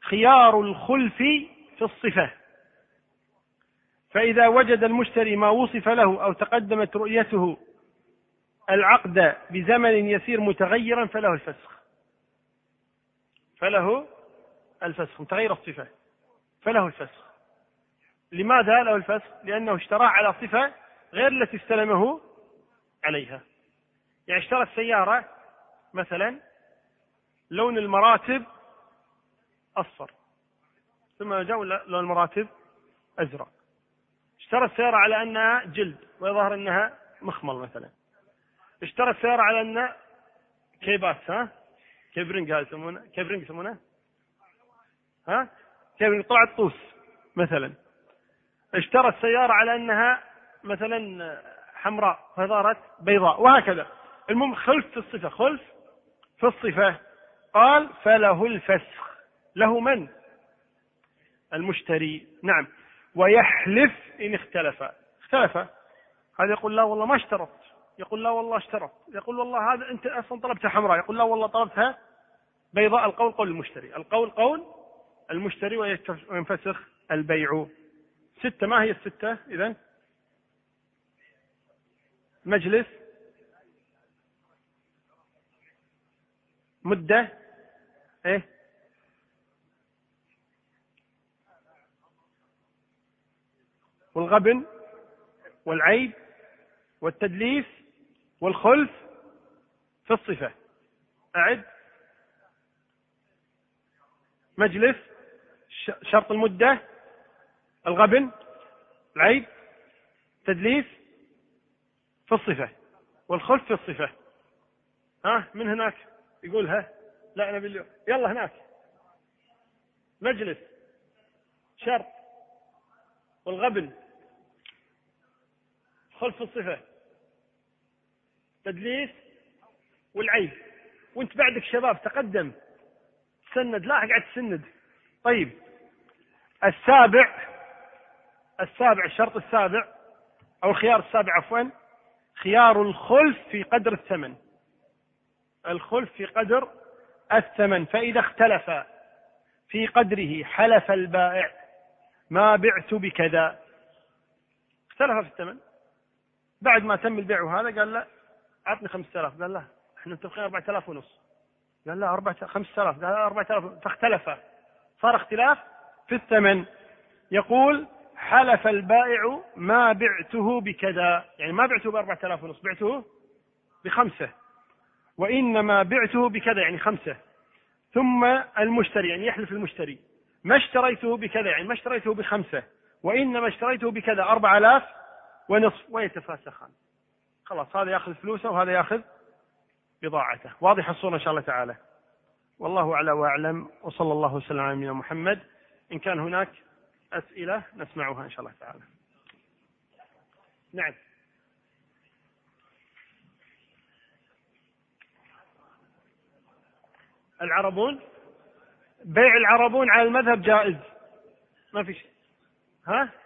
خيار الخلف في الصفة. فإذا وجد المشتري ما وصف له أو تقدمت رؤيته العقد بزمن يسير متغيرا فله الفسخ. فله الفسخ متغير الصفة. فله الفسخ. لماذا له الفسخ؟ لأنه اشتراه على صفة غير التي استلمه عليها. يعني اشترى السيارة مثلا لون المراتب أصفر ثم جاء لون المراتب أزرق. اشترى السيارة على أنها جلد ويظهر أنها مخمل مثلا. اشترى السيارة على أنها كيبات ها؟ كيبرنج هذا يسمونه؟ كيبرنج يسمونه؟ ها؟ كيبرنج طلعت طوس مثلا. اشترى السيارة على أنها مثلا حمراء فصارت بيضاء وهكذا. المهم خلف في الصفة خلف في الصفة قال فله الفسخ. له من؟ المشتري. نعم. ويحلف إن اختلف. اختلف. هذا يقول لا والله ما اشترط. يقول لا والله اشترط. يقول والله هذا أنت أصلا طلبتها حمراء. يقول لا والله طلبتها بيضاء. القول قول المشتري. القول قول المشتري وينفسخ البيع. ستة. ما هي الستة إذا مجلس. مدة. إيه؟ والغبن والعيب والتدليس والخلف في الصفة. أعد مجلس شرط المدة الغبن العيب تدليس في الصفة والخلف في الصفة. ها من هناك يقول ها؟ لا أنا باليوم. يلا هناك. مجلس شرط والغبن خلف الصفة. تدليس والعيب وانت بعدك شباب تقدم. تسند. لا قاعد تسند. طيب. السابع. السابع الشرط السابع أو الخيار السابع عفوا. خيار الخلف في قدر الثمن. الخلف في قدر الثمن. فإذا اختلف في قدره حلف البائع. ما بعت بكذا. اختلف في الثمن. بعد ما تم البيع هذا قال لا أعطني 5000 قال لا إحنا متفقين 4000 ونص. قال لا 4 5000 قال لا 4000 فاختلف. صار اختلاف في الثمن. يقول حلف البائع ما بعته بكذا. يعني ما بعته ب 4000 ونص بعته بخمسة. وإنما بعته بكذا يعني خمسة. ثم المشتري يعني يحلف المشتري. ما اشتريته بكذا يعني ما اشتريته بخمسة. وإنما اشتريته بكذا أربع آلاف. ونصف ويتفاسخان خلاص هذا ياخذ فلوسه وهذا ياخذ بضاعته. واضح الصورة إن شاء الله تعالى. والله أعلى وأعلم. وصلى الله وسلم على نبينا محمد. إن كان هناك أسئلة نسمعها إن شاء الله تعالى. نعم. العربون؟ بيع العربون على المذهب جائز. ما في شيء. ها؟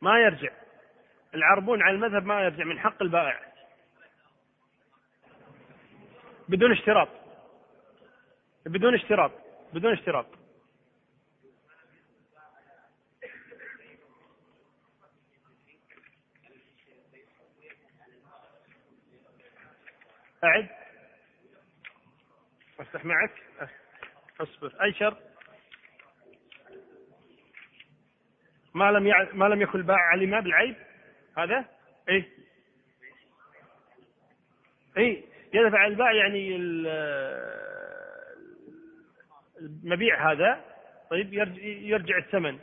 ما يرجع. العربون على المذهب ما يرجع من حق البائع. بدون اشتراط. بدون اشتراط. بدون اشتراط. أعد. أفتح معك أصبر. أي شرط ما لم يع... ما لم يكن البائع علم بالعيب. هذا إيه؟ اي يدفع البائع يعني المبيع هذا. طيب يرجع الثمن.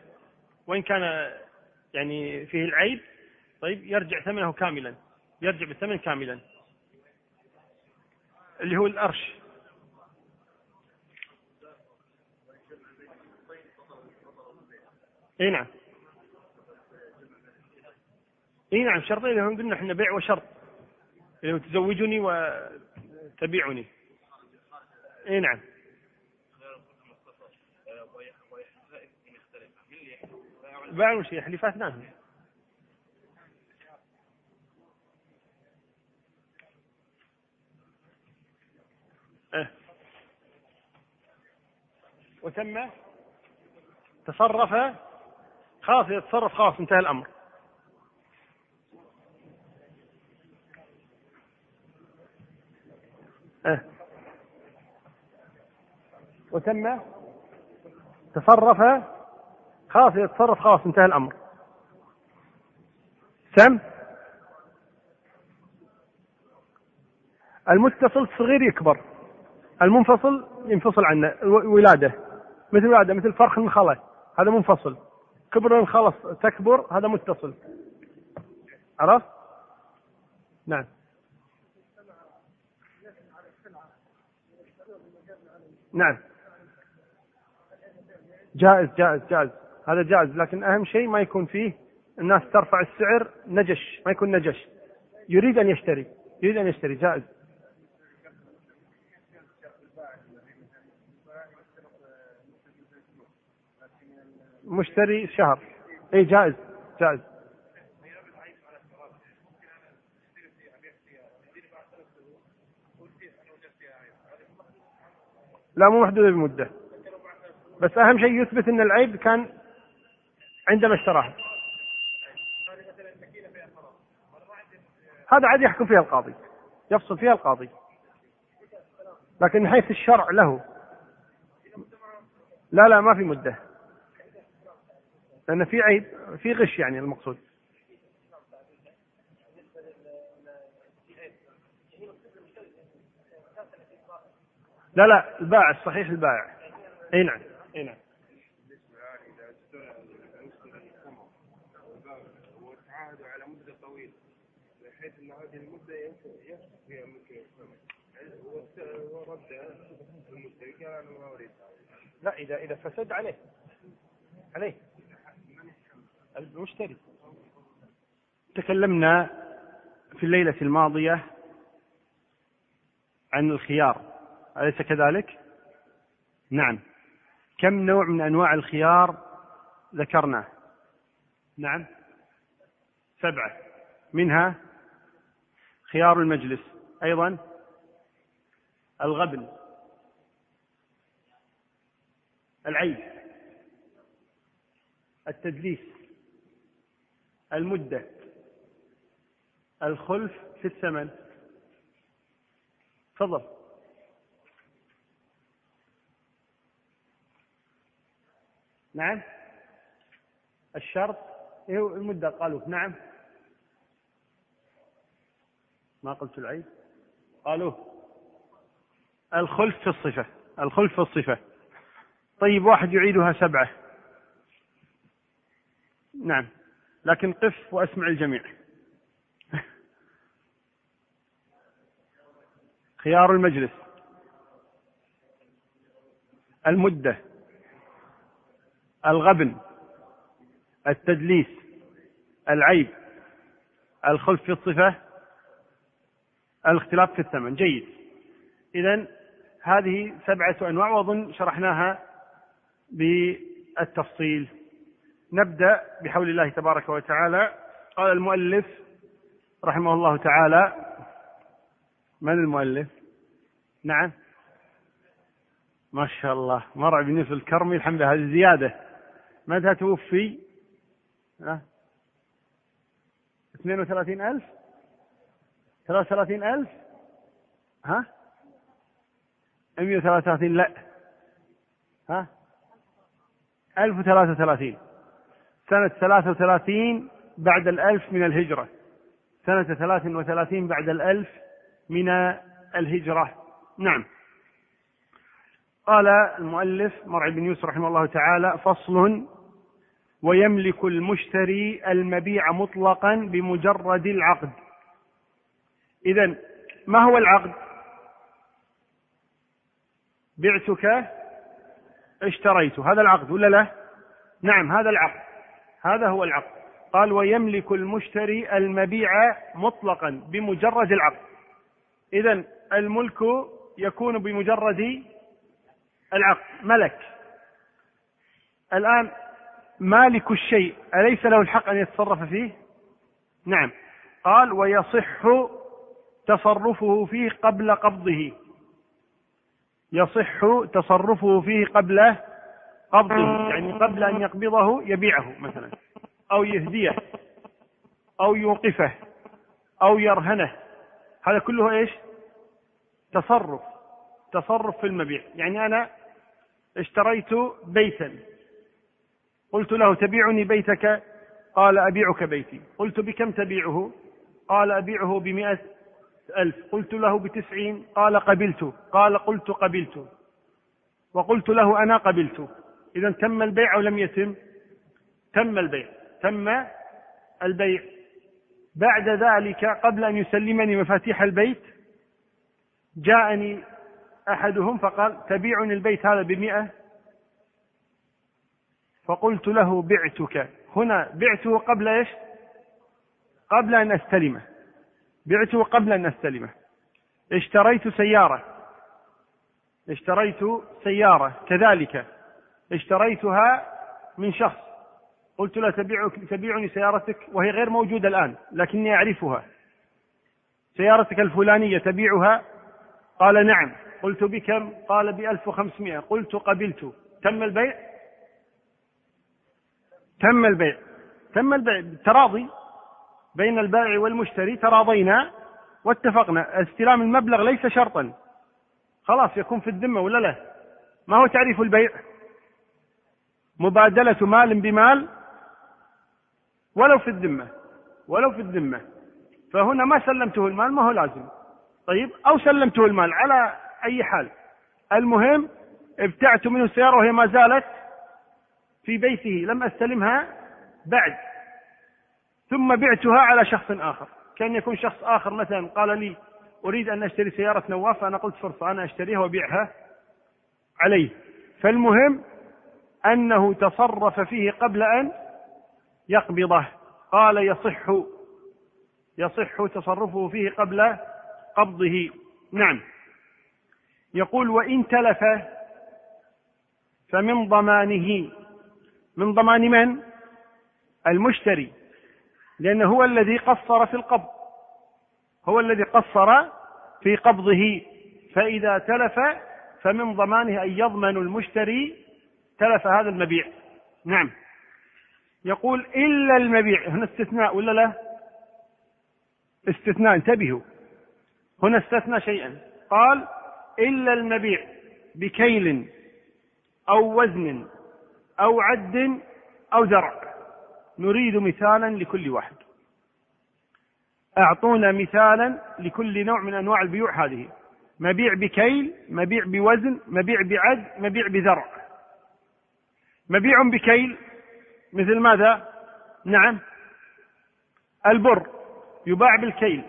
وإن كان يعني فيه العيب طيب يرجع ثمنه كاملا. يرجع بالثمن كاملا. اللي هو الأرش. اي نعم. اي نعم شرطين هم قلنا إحنا بيع وشرط. يعني تزوجني وتبيعني. اي نعم. باع وش؟ اللي فاتناه إيه. وتم تصرف خلاص يتصرف خلاص انتهى الأمر. إيه. وتم تصرف خلاص يتصرف خلاص انتهى الأمر. سم المتصل الصغير يكبر. المنفصل ينفصل عنه. ولاده مثل ولاده مثل فرخ الخلة هذا منفصل. كبر الخلص تكبر هذا متصل. عرفت؟ نعم. نعم. جائز جائز جائز. هذا جائز لكن أهم شيء ما يكون فيه الناس ترفع السعر نجش ما يكون نجش. يريد أن يشتري يريد أن يشتري جائز. مشتري شهر. اي جائز جائز. لا مو محدودة بمدة. بس أهم شيء يثبت أن العيب كان عندما اشتراها هذا عاد يحكم فيها القاضي يفصل فيها القاضي. لكن من حيث الشرع له. لا لا ما في مدة. لأن في عيب في غش يعني المقصود. لا لا البائع الصحيح البائع. أي نعم. أي نعم. بحيث ان هذه المدة يصح فيها ممكن ورد المشتري قال أنا ما اريد لا إذا إذا فسد عليه. عليه. المشتري. تكلمنا في الليلة الماضية عن الخيار. أليس كذلك؟ نعم. كم نوع من أنواع الخيار ذكرنا نعم. سبعة. منها خيار المجلس أيضا الغبن. العيب التدليس. المدة. الخلف في الثمن. تفضل. نعم. الشرط إيه المدة؟ قالوا نعم. ما قلت العيب قالوا الخلف في الصفة الخلف في الصفة. طيب واحد يعيدها سبعة. نعم. لكن قف وأسمع الجميع. خيار المجلس. المدة. الغبن التدليس العيب الخلف في الصفة الاختلاف في الثمن جيد. إذا هذه سبعة أنواع وأظن شرحناها بالتفصيل. نبدأ بحول الله تبارك وتعالى. قال المؤلف رحمه الله تعالى. من المؤلف؟ نعم. ما شاء الله. مرع بن يوسف الكرمي. الحمد لله. هذه زيادة. متى توفي؟ ها؟ 32 ألف؟ 33 ألف؟ ها؟ 133 لا. ها؟ 1033 سنة 33 بعد الألف من الهجرة. سنة 33 بعد الألف من الهجرة. نعم. قال المؤلف مرعي بن يوسف رحمه الله تعالى فصل ويملك المشتري المبيع مطلقا بمجرد العقد. اذا ما هو العقد؟ بعتك اشتريت هذا العقد ولا لا؟ نعم هذا العقد هذا هو العقد. قال ويملك المشتري المبيع مطلقا بمجرد العقد. إذا الملك يكون بمجرد العقد ملك. الآن مالك الشيء أليس له الحق أن يتصرف فيه؟ نعم. قال ويصح تصرفه فيه قبل قبضه. يصح تصرفه فيه قبل قبضه يعني قبل أن يقبضه يبيعه مثلا أو يهديه أو يوقفه أو يرهنه. هذا كله إيش؟ تصرف تصرف في المبيع. يعني أنا اشتريت بيتا. قلت له تبيعني بيتك؟ قال أبيعك بيتي. قلت بكم تبيعه؟ قال أبيعه بمئة ألف. قلت له بتسعين. قال قبلت. قال قلت قبلت. وقلت له أنا قبلت. إذا تم البيع أو لم يتم؟ تم البيع. تم البيع. بعد ذلك قبل أن يسلمني مفاتيح البيت جاءني أحدهم فقال تبيعني البيت هذا بمئة فقلت له بعتك. هنا بعته قبل إيش؟ قبل أن أستلمه. بعته قبل أن أستلمه. اشتريت سيارة. اشتريت سيارة. كذلك. اشتريتها من شخص. قلت له تبيعك تبيعني سيارتك؟ وهي غير موجودة الآن لكني أعرفها. سيارتك الفلانية تبيعها؟ قال نعم. قلت بكم؟ قال بألف وخمسمائة. قلت قبلت. تم البيع؟ تم البيع. تم البيع. تراضي بين البائع والمشتري تراضينا واتفقنا. استلام المبلغ ليس شرطا. خلاص يكون في الذمة ولا لا؟ ما هو تعريف البيع؟ مبادلة مال بمال ولو في الذمة. ولو في الذمة. فهنا ما سلمته المال ما هو لازم. طيب أو سلمته المال على أي حال. المهم ابتعت منه السيارة وهي ما زالت في بيته لم أستلمها بعد. ثم بعتها على شخص آخر. كان يكون شخص آخر مثلا قال لي أريد أن أشتري سيارة نواف فانا قلت فرصة أنا أشتريها وابيعها عليه. فالمهم أنه تصرف فيه قبل أن يقبضه. قال يصح يصح تصرفه فيه قبل قبضه. نعم. يقول وإن تلف فمن ضمانه. من ضمان من؟ المشتري. لأنه هو الذي قصر في القبض. هو الذي قصر في قبضه. فإذا تلف فمن ضمانه أن يضمن المشتري تلف هذا المبيع. نعم. يقول إلا المبيع. هنا استثناء ولا لا؟ استثناء. انتبهوا. هنا استثنى شيئا. قال إلا المبيع بكيل أو وزن أو عد أو زرع. نريد مثالا لكل واحد. أعطونا مثالا لكل نوع من أنواع البيوع هذه. مبيع بكيل مبيع بوزن مبيع بعد مبيع بزرع. مبيع بكيل مثل ماذا؟ نعم. البر يباع بالكيل.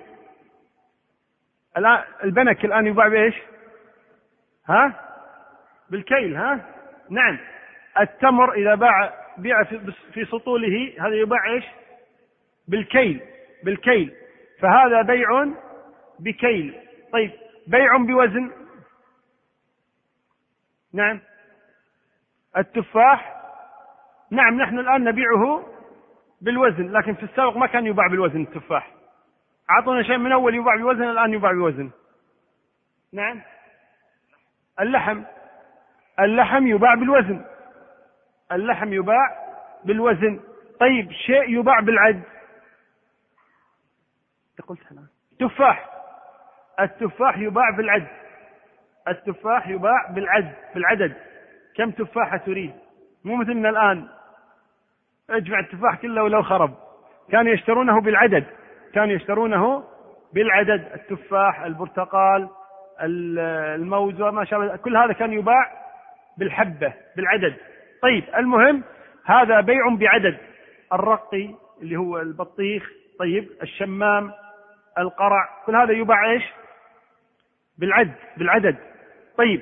الآن البنك الآن يباع بإيش؟ ها؟ بالكيل ها؟ نعم. التمر إذا باع بيع في سطوله هذا يباع إيش؟ بالكيل بالكيل. فهذا بيع بكيل. طيب بيع بوزن. نعم. التفاح. نعم نحن الآن نبيعه بالوزن لكن في السابق ما كان يباع بالوزن التفاح. أعطونا شيء من أول يباع بوزن الآن يباع بوزن. نعم. اللحم. اللحم يباع بالوزن. اللحم يباع بالوزن. طيب شيء يباع بالعد. قلت أنا. تفاح التفاح يباع بالعد. التفاح يباع بالعد بالعدد. كم تفاحة تريد؟ مو مثلنا الآن. اجمع التفاح كله ولو خرب. كانوا يشترونه بالعدد. كانوا يشترونه بالعدد. التفاح البرتقال الموز وما شاء الله. كل هذا كان يباع بالحبة بالعدد. طيب المهم هذا بيع بعدد. الرقي اللي هو البطيخ طيب الشمام القرع كل هذا يباع إيش؟ بالعد بالعدد. طيب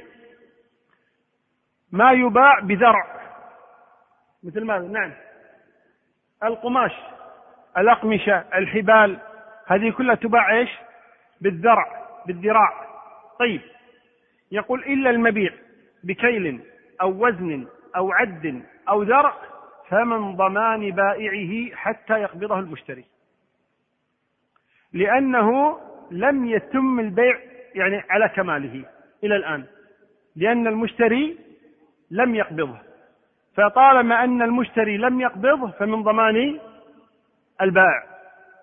ما يباع بذرع. مثل ماذا؟ نعم. القماش الأقمشة الحبال هذه كلها تباع إيش؟ بالذرع بالذراع. طيب يقول إلا المبيع بكيل أو وزن أو عد أو ذرع فمن ضمان بائعه حتى يقبضه المشتري. لأنه لم يتم البيع يعني على كماله إلى الآن لأن المشتري لم يقبضه. فطالما أن المشتري لم يقبضه فمن ضمان البائع.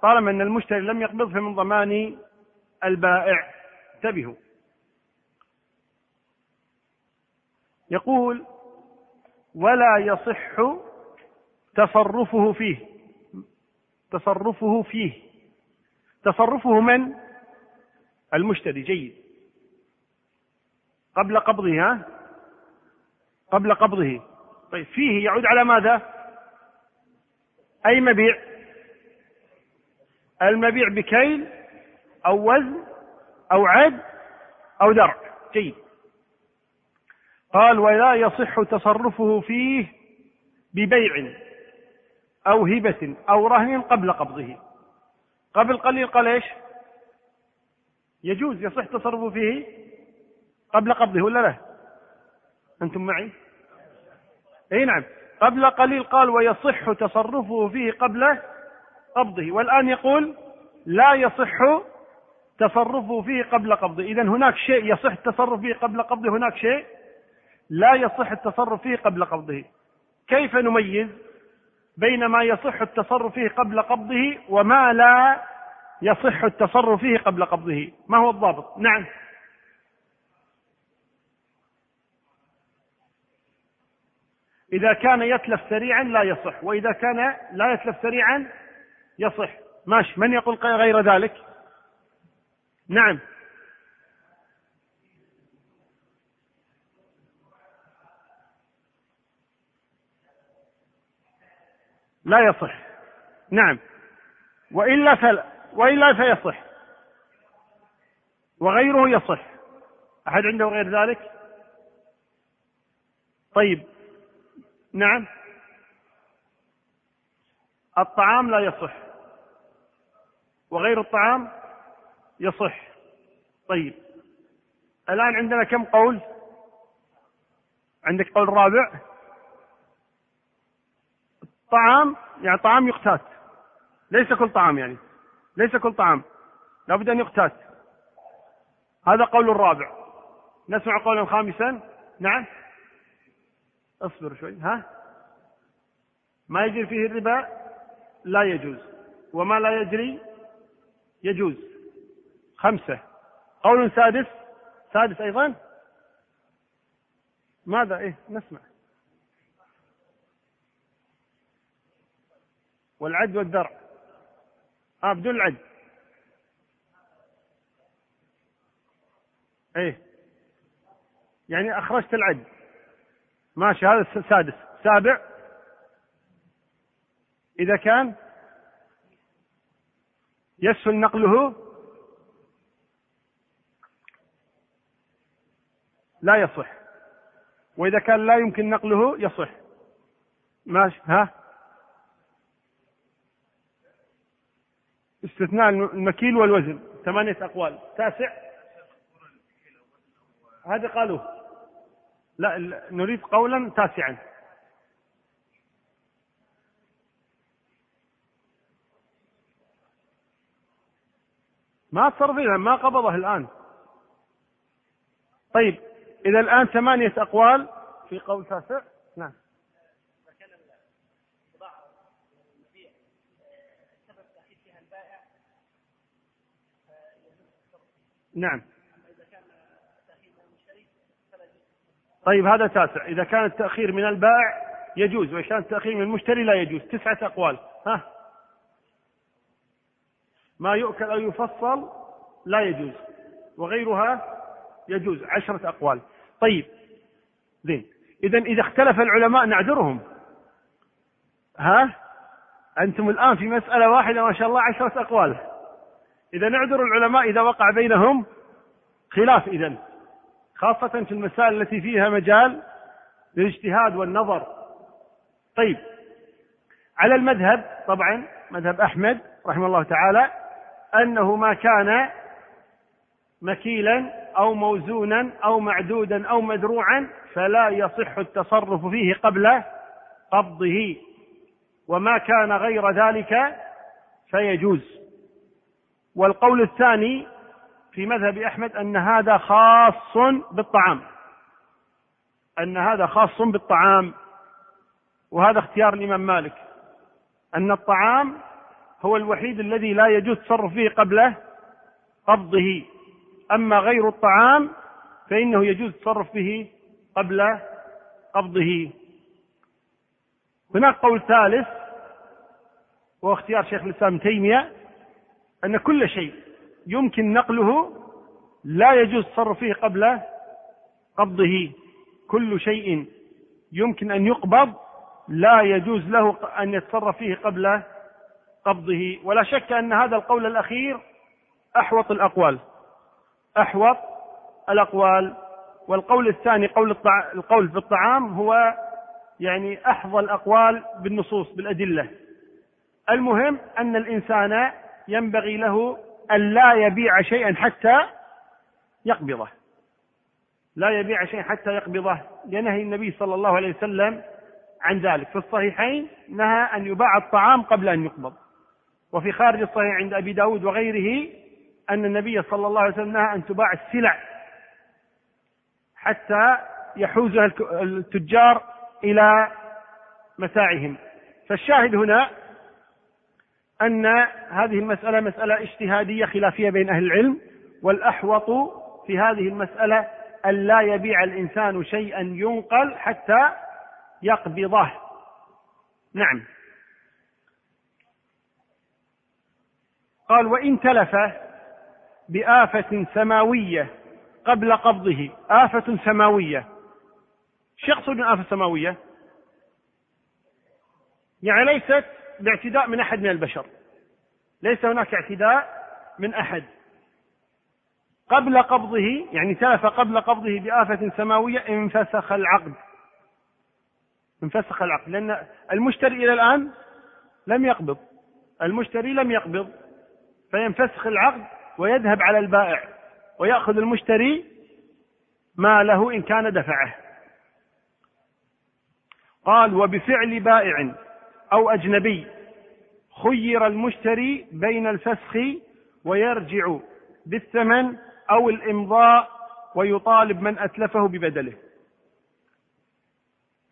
طالما أن المشتري لم يقبض فمن ضمان البائع. انتبهوا. يقول ولا يصح تصرفه فيه. تصرفه فيه. تصرفه من؟ المشتري. جيد. قبل قبضه ها؟ قبل قبضه. طيب فيه يعود على ماذا؟ أي مبيع؟ المبيع بكيل أو وزن أو عد أو درع. جيد. قال ولا يصح تصرفه فيه ببيع أو هبة أو رهن قبل قبضه قبل قليل قال إيش؟ يجوز يصح تصرفه فيه قبل قبضه ولا لا؟ أنتم معي؟ أي نعم قبل قليل قال ويصح تصرفه فيه قبل قبضه والآن يقول لا يصح تصرفه فيه قبل قبضه إذا هناك شيء يصح التصرف فيه قبل قبضه هناك شيء لا يصح التصرف فيه قبل قبضه. كيف نميز بين ما يصح التصرف فيه قبل قبضه وما لا يصح التصرف فيه قبل قبضه؟ ما هو الضابط؟ نعم. إذا كان يتلف سريعا لا يصح وإذا كان لا يتلف سريعا يصح. ماشي من يقول غير ذلك؟ نعم. لا يصح. نعم. وإلا فلا وإلا فيصح وغيره يصح. أحد عنده غير ذلك؟ طيب. نعم. الطعام لا يصح. وغير الطعام يصح. طيب. الآن عندنا كم قول؟ عندك قول رابع؟ طعام يعني طعام يقتات. ليس كل طعام يعني. ليس كل طعام. لابد أن يقتات. هذا قول الرابع. نسمع قولا خامسا. نعم. اصبر شوي. ها؟ ما يجري فيه الربا؟ لا يجوز. وما لا يجري؟ يجوز. خمسة. قول سادس. سادس أيضا. ماذا؟ إيه نسمع. والعد والدرع آه بدون العد. إيه. يعني أخرجت العد. ماشي هذا السادس سابع. إذا كان يسهل نقله لا يصح. وإذا كان لا يمكن نقله يصح. ماشي ها؟ استثناء المكيل والوزن. ثمانية أقوال. تاسع. هذا قالوه. لا نريد قولا تاسعا. ما تصرف ما قبضه الآن. طيب إذا الآن ثمانية أقوال. في قول تاسع. نعم. طيب هذا تاسع. إذا كان التأخير من البائع يجوز وإذا كان التأخير من المشتري لا يجوز. تسعة أقوال. ها؟ ما يؤكل أو يفصل لا يجوز وغيرها يجوز. عشرة أقوال. طيب زين. إذا إذا اختلف العلماء نعذرهم. ها؟ أنتم الآن في مسألة واحدة ما شاء الله عشرة أقوال. إذا نعذر العلماء إذا وقع بينهم خلاف إذا خاصة في المسائل التي فيها مجال للاجتهاد والنظر. طيب على المذهب طبعا مذهب أحمد رحمه الله تعالى أنه ما كان مكيلا أو موزونا أو معدودا أو مدروعا فلا يصح التصرف فيه قبل قبضه. وما كان غير ذلك فيجوز. والقول الثاني في مذهب أحمد أن هذا خاص بالطعام. أن هذا خاص بالطعام. وهذا اختيار الإمام مالك. أن الطعام هو الوحيد الذي لا يجوز التصرف فيه قبل قبضه. أما غير الطعام فإنه يجوز التصرف به قبل قبضه. هناك قول ثالث وهو اختيار شيخ الإسلام تيمية أن كل شيء يمكن نقله لا يجوز التصرف فيه قبل قبضه. كل شيء يمكن أن يقبض لا يجوز له أن يتصرف فيه قبل قبضه. ولا شك أن هذا القول الأخير أحوط الأقوال أحوط الأقوال. والقول الثاني قول الطع... القول في الطعام هو يعني أحظى الأقوال بالنصوص بالأدلة. المهم أن الإنسان ينبغي له أن لا يبيع شيئا حتى يقبضه. لا يبيع شيئا حتى يقبضه. لنهي النبي صلى الله عليه وسلم عن ذلك. في الصحيحين نهى أن يباع الطعام قبل أن يقبض. وفي خارج الصحيح عند أبي داود وغيره أن النبي صلى الله عليه وسلم نهى أن تباع السلع حتى يحوزها التجار إلى متاعهم فالشاهد هنا أن هذه المسألة مسألة اجتهادية خلافية بين أهل العلم والأحوط في هذه المسألة أن لا يبيع الإنسان شيئا ينقل حتى يقبضه. نعم. قال وإن تلف بآفة سماوية قبل قبضه. آفة سماوية. شو يقصد آفة سماوية؟ يعني ليست باعتداء من أحد من البشر. ليس هناك اعتداء من أحد. قبل قبضه يعني تلف قبل قبضه بآفة سماوية انفسخ العقد. انفسخ العقد. لأن المشتري إلى الآن لم يقبض. المشتري لم يقبض. فينفسخ العقد ويذهب على البائع ويأخذ المشتري ما له إن كان دفعه. قال وبفعل بائع. أو أجنبي. خير المشتري بين الفسخ ويرجع بالثمن أو الإمضاء ويطالب من أتلفه ببدله.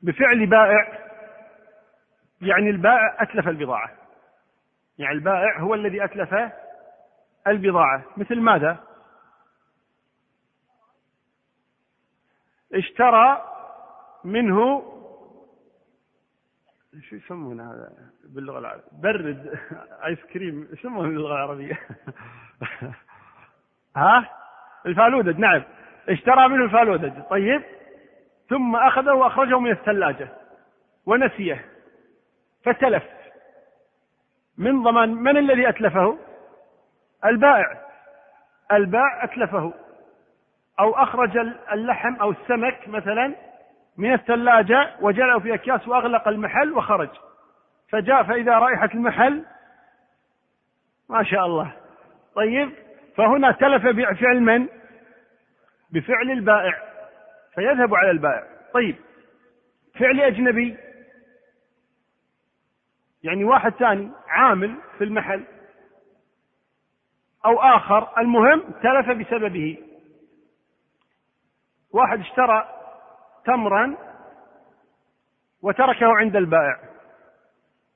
بفعل بائع يعني البائع أتلف البضاعة. يعني البائع هو الذي أتلف البضاعة. مثل ماذا؟ اشترى منه شو يسمون هذا باللغة العربية؟ برد آيس كريم يسمونه باللغة العربية؟ ها؟ الفالودج نعم. اشترى منه الفالودج طيب. ثم أخذه وأخرجه من الثلاجة. ونسيه. فتلف. من ضمان من الذي أتلفه؟ البائع. البائع أتلفه. أو أخرج اللحم أو السمك مثلا من الثلاجة وجعله في أكياس وأغلق المحل وخرج. فجاء فإذا رائحة المحل ما شاء الله. طيب فهنا تلف بفعل من؟ بفعل البائع. فيذهب على البائع. طيب فعل أجنبي؟ يعني واحد ثاني عامل في المحل. أو آخر. المهم تلف بسببه. واحد اشترى تمرا وتركه عند البائع.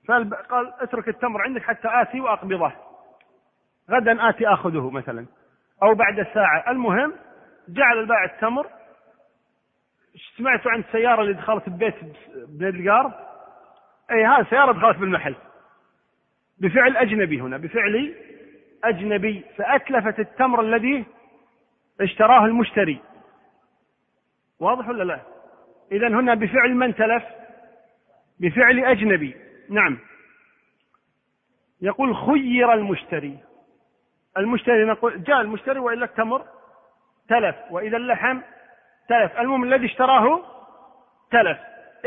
فقال اترك التمر عندك حتى آتي وأقبضه. غدا آتي آخذه مثلا. أو بعد ساعة المهم جعل البائع التمر. سمعتوا عن السيارة اللي دخلت ببيت بن القار أي هذه سيارة دخلت بالمحل. بفعل أجنبي هنا. بفعل أجنبي. فأتلفت التمر الذي اشتراه المشتري. واضح ولا لا؟ إذا هنا بفعل من تلف بفعل أجنبي. نعم. يقول خير المشتري. المشتري نقول جاء المشتري وإلا التمر تلف. وإذا اللحم تلف. المهم الذي اشتراه؟ تلف.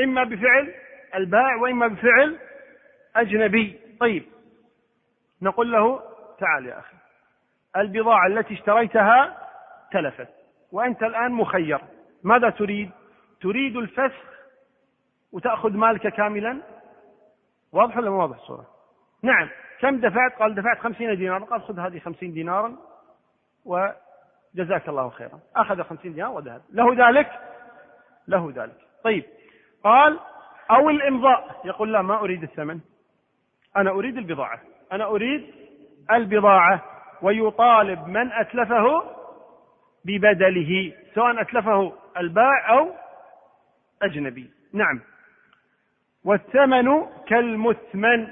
إما بفعل البائع وإما بفعل أجنبي. طيب. نقول له تعال يا أخي. البضاعة التي اشتريتها تلفت. وأنت الآن مخير. ماذا تريد؟ تريد الفسخ وتأخذ مالك كاملا؟ واضح ولا مو واضح الصورة؟ نعم. كم دفعت؟ قال دفعت خمسين دينارا قال خذ هذه خمسين دينارا وجزاك الله خيرا. أخذ خمسين دينار وذهب. له ذلك؟ له ذلك. طيب. قال أو الإمضاء. يقول لا ما أريد الثمن. أنا أريد البضاعة. أنا أريد البضاعة. ويطالب من أتلفه ببدله سواء أتلفه البائع أو أجنبي. نعم. والثمن كالمثمن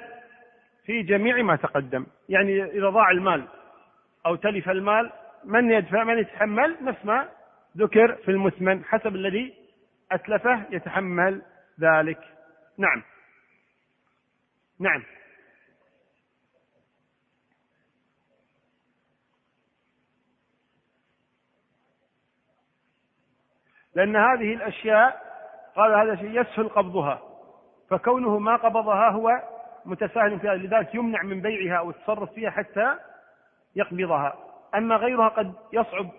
في جميع ما تقدم. يعني إذا ضاع المال أو تلف المال من يدفع من يتحمل؟ نفس ما ذكر في المثمن حسب الذي أتلفه يتحمل ذلك. نعم. نعم. لأن هذه الأشياء قال هذا شيء يسهل قبضها. فكونه ما قبضها هو متساهل فيها لذلك يمنع من بيعها أو التصرف فيها حتى يقبضها. أما غيرها قد يصعب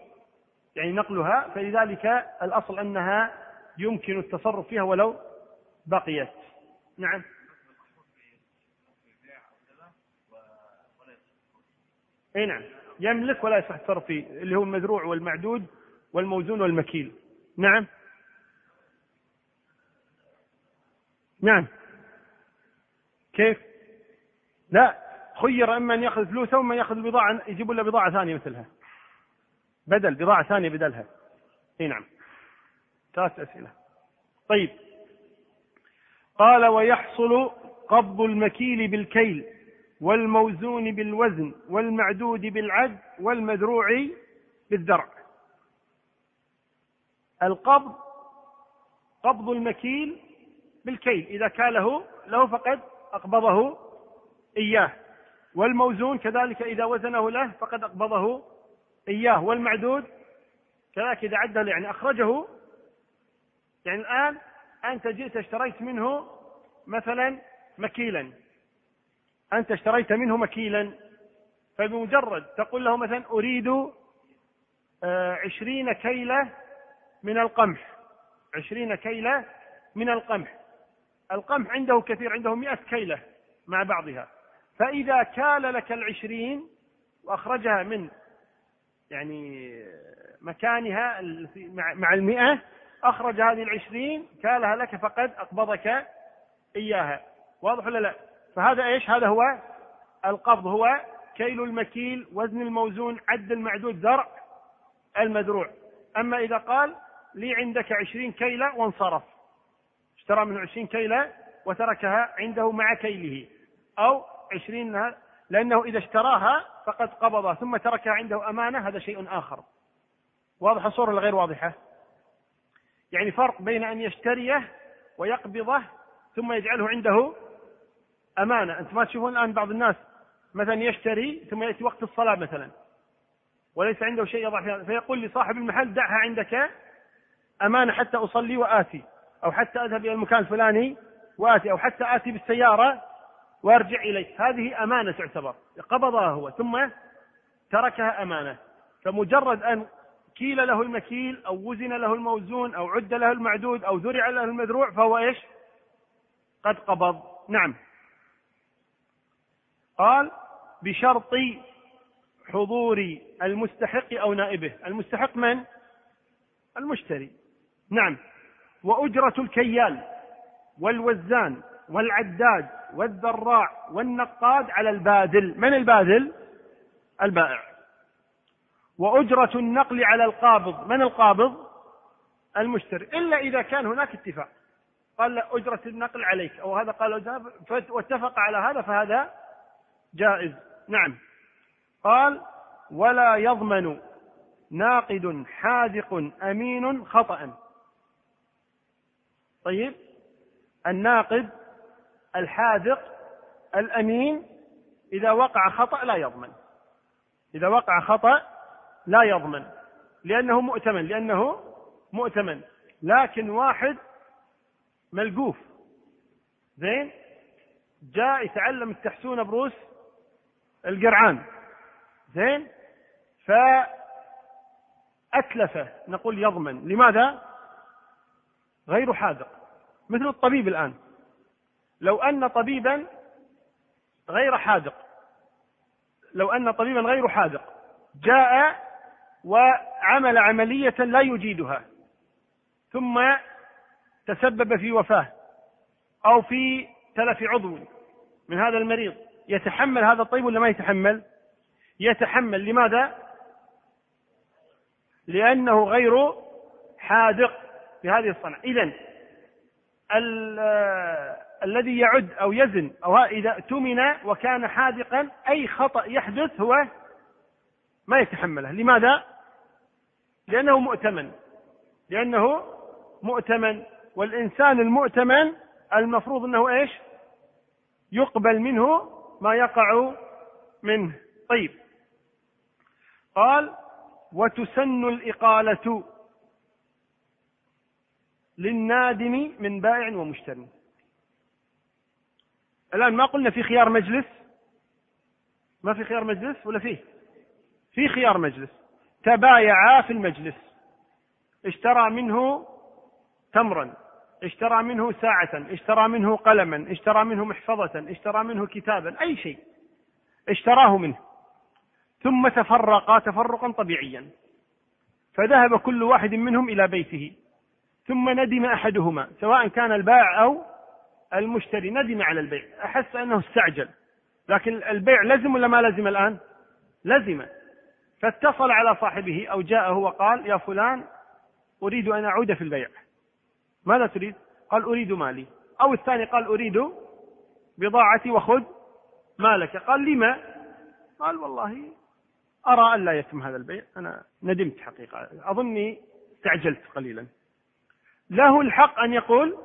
يعني نقلها فلذلك الأصل أنها يمكن التصرف فيها ولو بقيت. نعم. أي نعم. يملك ولا يصح التصرف فيه اللي هو المزروع والمعدود والموزون والمكيل. نعم. نعم. كيف؟ لا خير أما أن يأخذ فلوسه واما يأخذ بضاعة يجيبوا له بضاعة ثانية مثلها. بدل بضاعة ثانية بدلها. إي نعم. ثلاث أسئلة. طيب. قال ويحصل قبض المكيل بالكيل والموزون بالوزن والمعدود بالعد والمذروع بالذرع. القبض قبض المكيل بالكيل. إذا كاله له فقد أقبضه إياه. والموزون كذلك إذا وزنه له فقد أقبضه إياه. والمعدود كذلك إذا عده يعني أخرجه. يعني الآن أنت جئت اشتريت منه مثلا مكيلا. أنت اشتريت منه مكيلا. فبمجرد تقول له مثلا أريد آه، عشرين كيلة من القمح. عشرين كيلة من القمح. القمح عنده كثير عنده مئة كيلة مع بعضها. فإذا كال لك العشرين وأخرجها من يعني مكانها مع المئة أخرج هذه العشرين كالها لك فقد أقبضك إياها. واضح ولا لا؟ فهذا إيش؟ هذا هو القبض هو كيل المكيل وزن الموزون عد المعدود زرع المزروع. أما إذا قال لي عندك عشرين كيلة وانصرف. اشترى منه عشرين كيلة وتركها عنده مع كيله. أو عشرين لأنه إذا اشتراها فقد قبضها ثم تركها عنده أمانة هذا شيء آخر. واضحة الصورة ولا غير واضحة؟ يعني فرق بين أن يشتريه ويقبضه ثم يجعله عنده أمانة. أنت ما تشوفون الآن بعض الناس مثلا يشتري ثم يأتي وقت الصلاة مثلا. وليس عنده شيء يضع فيها. فيقول لصاحب المحل دعها عندك أمانة حتى أصلي وآتي. أو حتى أذهب إلى المكان الفلاني وآتي أو حتى آتي بالسيارة وأرجع إليك هذه أمانة تعتبر. قبضها هو ثم تركها أمانة. فمجرد أن كيل له المكيل أو وزن له الموزون أو عد له المعدود أو ذرع له المذروع فهو إيش؟ قد قبض. نعم. قال بشرط حضور المستحق أو نائبه. المستحق من؟ المشتري. نعم. وأجرة الكيال والوزان والعداد والذراع والنقاد على الباذل من الباذل البائع. وأجرة النقل على القابض. من القابض؟ المشتري. إلا إذا كان هناك اتفاق. قال لا أجرة النقل عليك. أو هذا قال واتفق على هذا فهذا جائز. نعم. قال ولا يضمن ناقد حاذق أمين خطأ. طيب الناقد الحاذق الأمين إذا وقع خطأ لا يضمن. إذا وقع خطأ لا يضمن لأنه مؤتمن لأنه مؤتمن. لكن واحد ملقوف. زين؟ جاء يتعلم التحسون بروس القرعان. زين؟ فأتلفه نقول يضمن. لماذا؟ غير حاذق مثل الطبيب الآن لو أن طبيبا غير حاذق لو أن طبيبا غير حاذق جاء وعمل عملية لا يجيدها ثم تسبب في وفاة أو في تلف عضو من هذا المريض يتحمل هذا الطبيب ولا ما يتحمل؟ يتحمل لماذا؟ لأنه غير حاذق في هذه الصنعة. إذا الذي يعد أو يزن أو إذا اؤتمن وكان حاذقا أي خطأ يحدث هو ما يتحمله. لماذا؟ لأنه مؤتمن. لأنه مؤتمن. والإنسان المؤتمن المفروض أنه إيش؟ يقبل منه ما يقع منه. طيب. قال وتسن الإقالة. للنادم من بائع ومشتري. الآن ما قلنا في خيار مجلس؟ ما في خيار مجلس ولا فيه؟ في خيار مجلس. تبايعا في المجلس. اشترى منه تمرا اشترى منه ساعة اشترى منه قلما اشترى منه محفظة اشترى منه كتابا أي شيء. اشتراه منه. ثم تفرقا تفرقا طبيعيا. فذهب كل واحد منهم إلى بيته. ثم ندم أحدهما سواء كان البائع أو المشتري ندم على البيع. أحس أنه استعجل. لكن البيع لزم ولا ما لزم الآن؟ لزم. فاتصل على صاحبه أو جاءه وقال يا فلان أريد أن أعود في البيع. ماذا تريد؟ قال أريد مالي. أو الثاني قال أريد بضاعتي وخذ مالك. قال لما؟ قال والله أرى أن لا يتم هذا البيع. أنا ندمت حقيقة. أظني استعجلت قليلا. له الحق أن يقول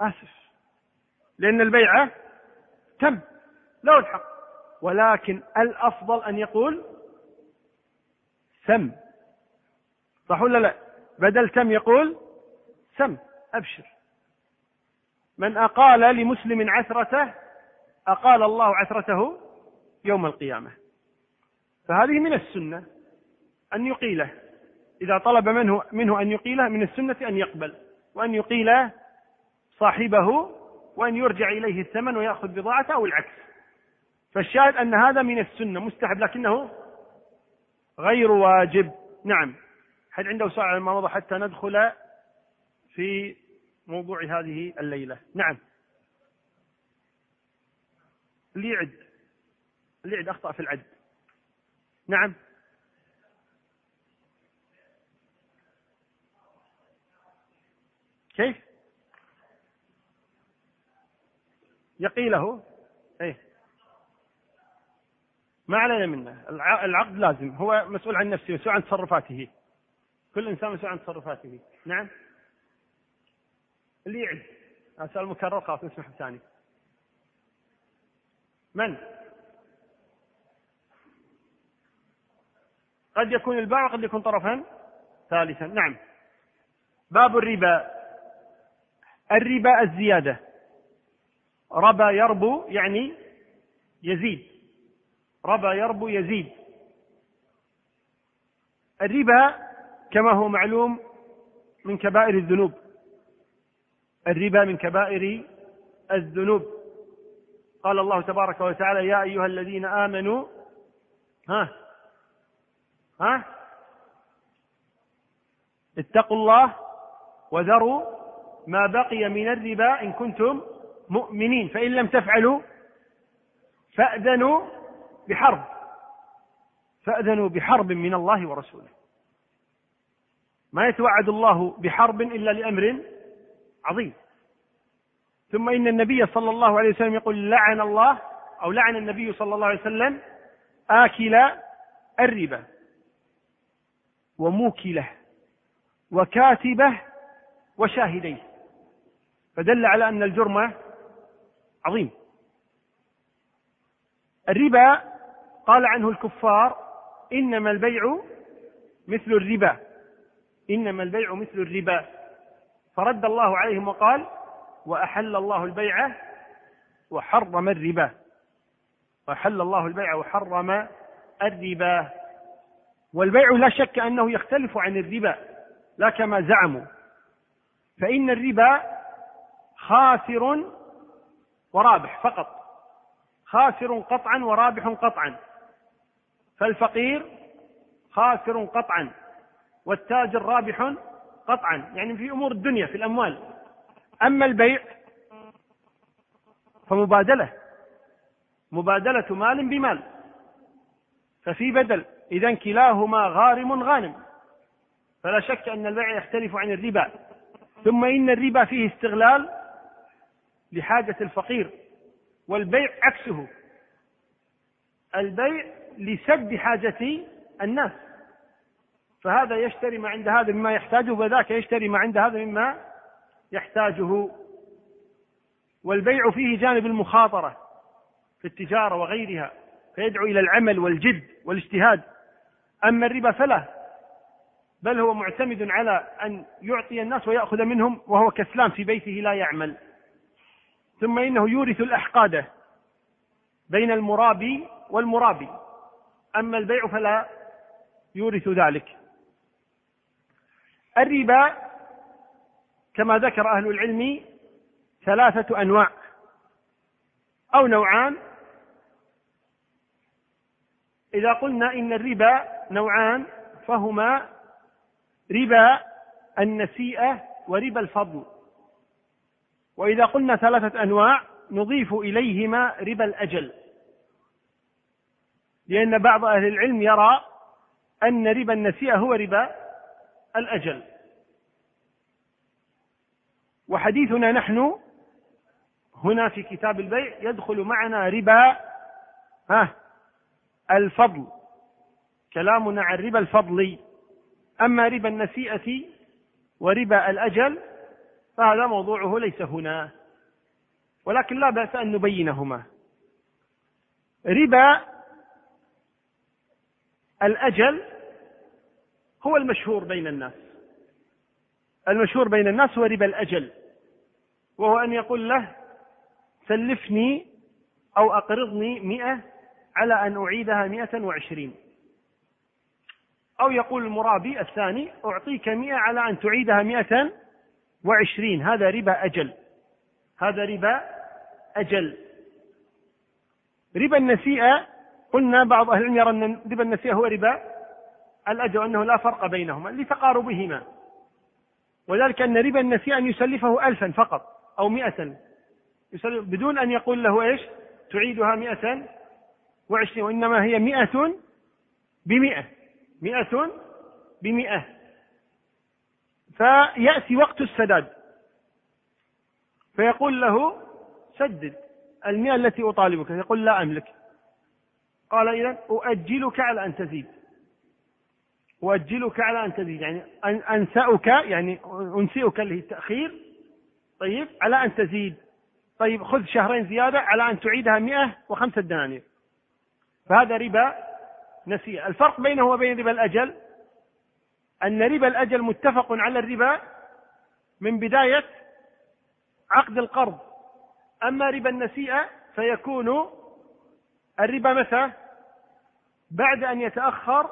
آسف لأن البيعة تم له الحق ولكن الأفضل أن يقول سم. صح ولا لا؟ بدل تم يقول سم أبشر. من أقال لمسلم عثرته أقال الله عثرته يوم القيامة. فهذه من السنة أن يقيله. إذا طلب منه منه أن يقيله من السنة أن يقبل وأن يقيل صاحبه وأن يرجع إليه الثمن ويأخذ بضاعته أو العكس. فالشاهد أن هذا من السنة مستحب لكنه غير واجب. نعم. هل عنده سؤال على ما مضى حتى ندخل في موضوع هذه الليلة؟ نعم. اللي يعد اللي يعد أخطأ في العد. نعم. كيف؟ يقيله. إيه. ما علينا منه. العقد لازم. هو مسؤول عن نفسه مسؤول عن تصرفاته. كل إنسان مسؤول عن تصرفاته. نعم؟ اللي يعد. سؤال مكرر خلاص نسمح الثاني من؟ قد يكون الباع وقد يكون طرفا ثالثا. نعم. باب الربا. الربا الزيادة. ربا يربو يعني يزيد. ربا يربو يزيد. الربا كما هو معلوم من كبائر الذنوب. الربا من كبائر الذنوب. قال الله تبارك وتعالى يا أيها الذين آمنوا ها ها اتقوا الله وذروا ما بقي من الربا إن كنتم مؤمنين. فإن لم تفعلوا فأذنوا بحرب. فأذنوا بحرب من الله ورسوله. ما يتوعد الله بحرب إلا لأمر عظيم. ثم إن النبي صلى الله عليه وسلم يقول لعن الله أو لعن النبي صلى الله عليه وسلم آكل الربا وموكله وكاتبه وشاهديه. فدل على أن الجرم عظيم. الربا قال عنه الكفار إنما البيع مثل الربا. إنما البيع مثل الربا. فرد الله عليهم وقال وأحل الله البيع وحرم الربا. وحل الله البيع وحرم الربا. والبيع لا شك أنه يختلف عن الربا لا كما زعموا. فإن الربا خاسر ورابح فقط. خاسر قطعا ورابح قطعا. فالفقير خاسر قطعا والتاجر رابح قطعا. يعني في أمور الدنيا في الأموال. أما البيع فمبادلة. مبادلة مال بمال. ففي بدل. اذا كلاهما غارم غانم. فلا شك أن البيع يختلف عن الربا. ثم إن الربا فيه استغلال لحاجة الفقير والبيع عكسه. البيع لسد حاجة الناس. فهذا يشتري ما عند هذا مما يحتاجه وذاك يشتري ما عند هذا مما يحتاجه. والبيع فيه جانب المخاطرة في التجارة وغيرها فيدعو إلى العمل والجد والاجتهاد. أما الربا فلا بل هو معتمد على أن يعطي الناس ويأخذ منهم وهو كسلان في بيته لا يعمل. ثم إنه يورث الأحقاد بين المرابي والمرابي أما البيع فلا يورث ذلك. الربا كما ذكر أهل العلم ثلاثة أنواع أو نوعان. إذا قلنا إن الربا نوعان فهما ربا النسيئة وربا الفضل. وإذا قلنا ثلاثة أنواع نضيف إليهما ربا الأجل. لأن بعض أهل العلم يرى أن ربا النسيئة هو ربا الأجل. وحديثنا نحن هنا في كتاب البيع يدخل معنا ربا ها الفضل. كلامنا عن ربا الفضل. أما ربا النسيئة وربا الأجل فهذا موضوعه ليس هنا. ولكن لا بأس أن نبينهما. ربا الأجل هو المشهور بين الناس. المشهور بين الناس هو ربا الأجل وهو أن يقول له سلفني أو أقرضني مئة على أن أعيدها مئة وعشرين. أو يقول المرابي الثاني أعطيك مئة على أن تعيدها مئة وعشرين هذا ربا أجل. هذا ربا أجل. ربا النسيئة قلنا بعض أهل العلم يرى أن ربا النسيئة هو ربا الأجل وأنه لا فرق بينهما لتقاربهما. وذلك أن ربا النسيئة أن يسلفه ألفا فقط أو مئة. يسلف بدون أن يقول له إيش؟ تعيدها مئة وعشرين وإنما هي مئة بمئة. مئة بمئة. فيأتي وقت السداد. فيقول له سدد المئة التي أطالبك. يقول لا أملك. قال إذا أؤجلك على أن تزيد. أؤجلك على أن تزيد. يعني أنسأك يعني أنسئك اللي التأخير طيب على أن تزيد. طيب خذ شهرين زيادة على أن تعيدها مئة وخمسة دنانير. فهذا ربا نسيئة. الفرق بينه وبين ربا الأجل أن ربا الأجل متفق على الربا من بداية عقد القرض. أما ربا النسيئة فيكون الربا متى؟ بعد أن يتأخر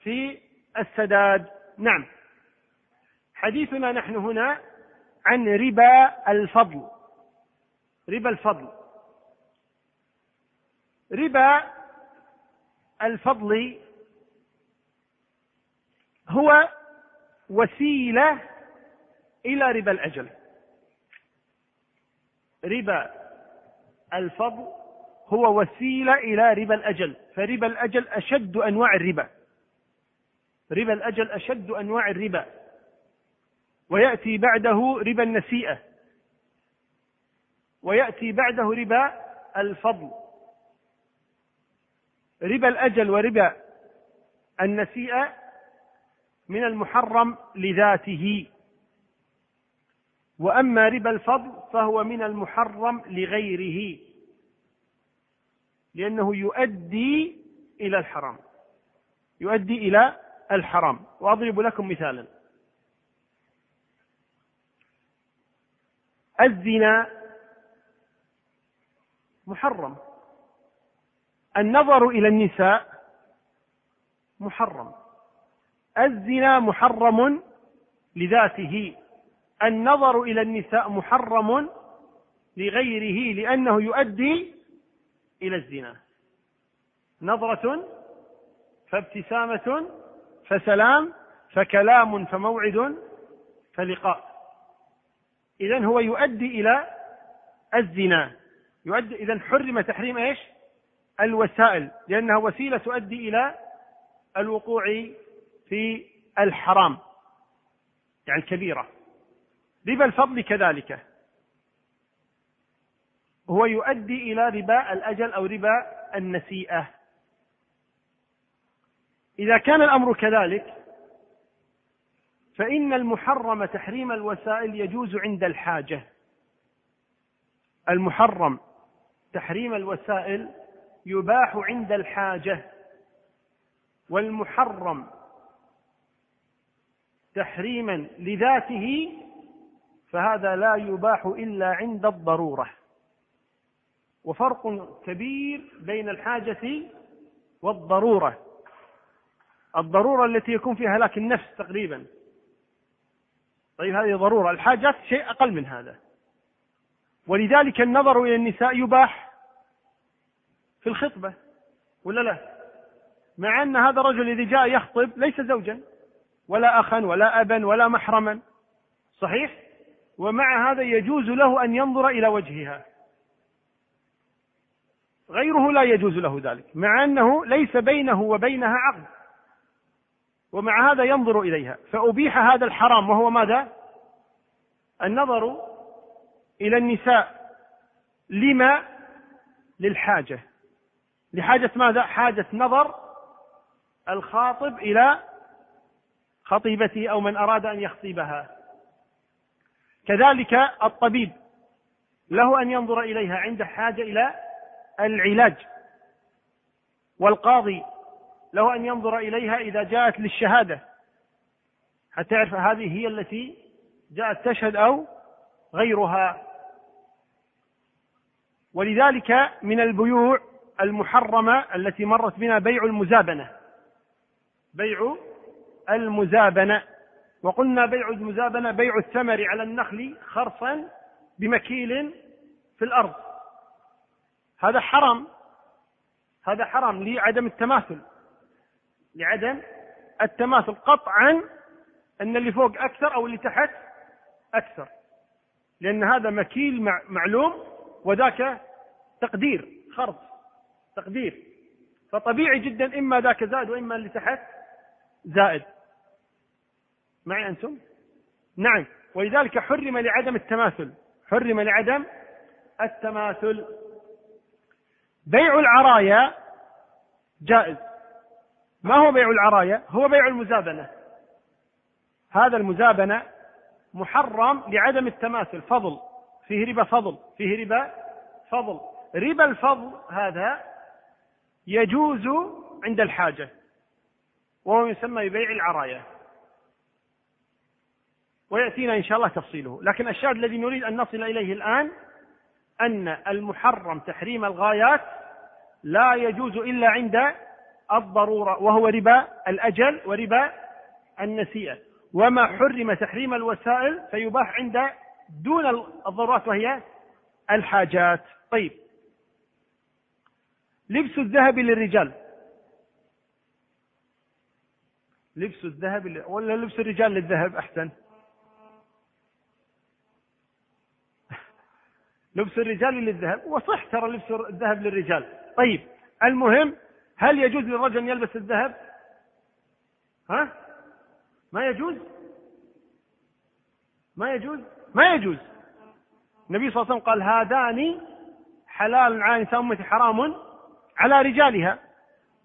في السداد. نعم. حديثنا نحن هنا عن ربا الفضل. ربا الفضل. ربا الفضل هو وسيلة إلى ربا الأجل. ربا الفضل هو وسيلة إلى ربا الأجل. فربا الأجل أشد أنواع الربا. ربا الأجل أشد أنواع الربا. ويأتي بعده ربا النسيئة. ويأتي بعده ربا الفضل. ربا الأجل وربا النسيئة من المحرم لذاته. وأما ربا الفضل فهو من المحرم لغيره لأنه يؤدي إلى الحرام. يؤدي إلى الحرام. وأضرب لكم مثالا. الزنا محرم. النظر إلى النساء محرم. الزنا محرم لذاته النظر إلى النساء محرم لغيره لأنه يؤدي إلى الزنا. نظرة فابتسامة فسلام فكلام فموعد فلقاء. إذا هو يؤدي إلى الزنا. يؤدي إذا حرم تحريم إيش؟ الوسائل لأنها وسيلة تؤدي إلى الوقوع في الحرام يعني الكبيرة. ربا الفضل كذلك. هو يؤدي إلى ربا الأجل أو ربا النسيئة. إذا كان الأمر كذلك فإن المحرم تحريم الوسائل يجوز عند الحاجة. المحرم تحريم الوسائل يباح عند الحاجة والمحرم تحريما لذاته فهذا لا يباح إلا عند الضرورة. وفرق كبير بين الحاجة والضرورة. الضرورة التي يكون فيها هلاك النفس تقريبا. طيب هذه ضرورة. الحاجات شيء أقل من هذا. ولذلك النظر إلى النساء يباح في الخطبة ولا لا؟ مع أن هذا الرجل الذي جاء يخطب ليس زوجا. ولا أخا ولا أبا ولا محرما. صحيح؟ ومع هذا يجوز له أن ينظر إلى وجهها. غيره لا يجوز له ذلك مع أنه ليس بينه وبينها عقد. ومع هذا ينظر إليها. فأبيح هذا الحرام وهو ماذا؟ النظر إلى النساء. لما؟ للحاجة. لحاجة ماذا؟ حاجة نظر الخاطب إلى خطيبته أو من أراد أن يخطبها كذلك الطبيب له أن ينظر إليها عند حاجة إلى العلاج. والقاضي له أن ينظر إليها إذا جاءت للشهادة. حتى يعرف هذه هي التي جاءت تشهد أو غيرها؟ ولذلك من البيوع المحرمة التي مرت بنا بيع المزابنة. بيع المزابنة وقلنا بيع المزابنة بيع الثمر على النخل خرصا بمكيل في الأرض. هذا حرام هذا حرام لعدم التماثل لعدم التماثل. قطعا أن اللي فوق أكثر أو اللي تحت أكثر لأن هذا مكيل معلوم وذاك تقدير خرص تقدير. فطبيعي جدا إما ذاك زائد وإما اللي تحت زائد. معي أنتم؟ نعم. ولذلك حرم لعدم التماثل. حرم لعدم التماثل. بيع العرايا جائز. ما هو بيع العرايا؟ هو بيع المزابنة. هذا المزابنة محرم لعدم التماثل. فضل. فيه ربا فضل. فيه ربا فضل. ربا الفضل هذا يجوز عند الحاجة وهو يسمى ببيع العرايا. ويأتينا إن شاء الله تفصيله. لكن الشاهد الذي نريد أن نصل إليه الآن أن المحرم تحريم الغايات لا يجوز إلا عند الضرورة وهو ربا الأجل وربا النسيئة. وما حرم تحريم الوسائل فيباح عند دون الضرورات وهي الحاجات. طيب. لبس الذهب للرجال. لبس الذهب ولا لبس الرجال للذهب أحسن؟ لبس الرجال للذهب وصح ترى لبس الذهب للرجال. طيب المهم هل يجوز للرجل أن يلبس الذهب؟ ها؟ ما يجوز؟ ما يجوز؟ ما يجوز. النبي صلى الله عليه وسلم قال هذان حلال على نساء أمتي حرام على رجالها.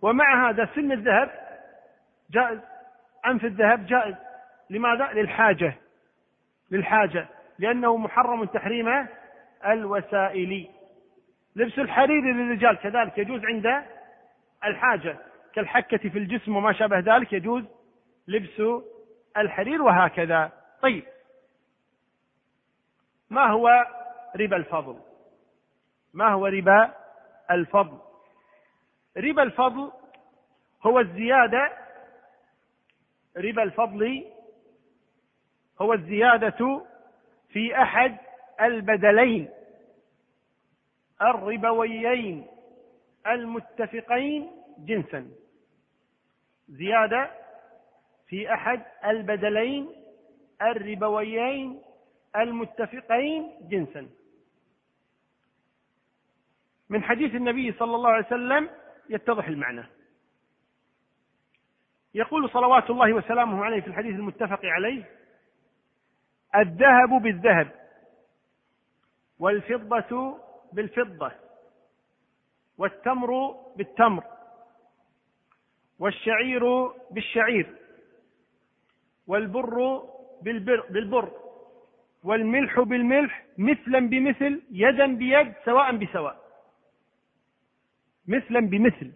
ومع هذا سن الذهب جائز. أنف الذهب جائز. لماذا؟ للحاجة. للحاجة. لأنه محرم تحريم الوسائل لبس الحرير للرجال كذلك يجوز عند الحاجة. كالحكة في الجسم وما شابه ذلك يجوز لبس الحرير وهكذا. طيب. ما هو ربا الفضل؟ ما هو ربا الفضل؟ ربا الفضل هو الزيادة. ربا الفضل هو الزيادة في أحد البدلين الربويين المتفقين جنسا. زيادة في أحد البدلين الربويين المتفقين جنسا. من حديث النبي صلى الله عليه وسلم يتضح المعنى. يقول صلوات الله وسلامه عليه في الحديث المتفق عليه الذهب بالذهب. والفضة بالفضة والتمر بالتمر والشعير بالشعير والبر بالبر, بالبر والملح بالملح مثلا بمثل يدا بيد سواء بسواء مثلا بمثل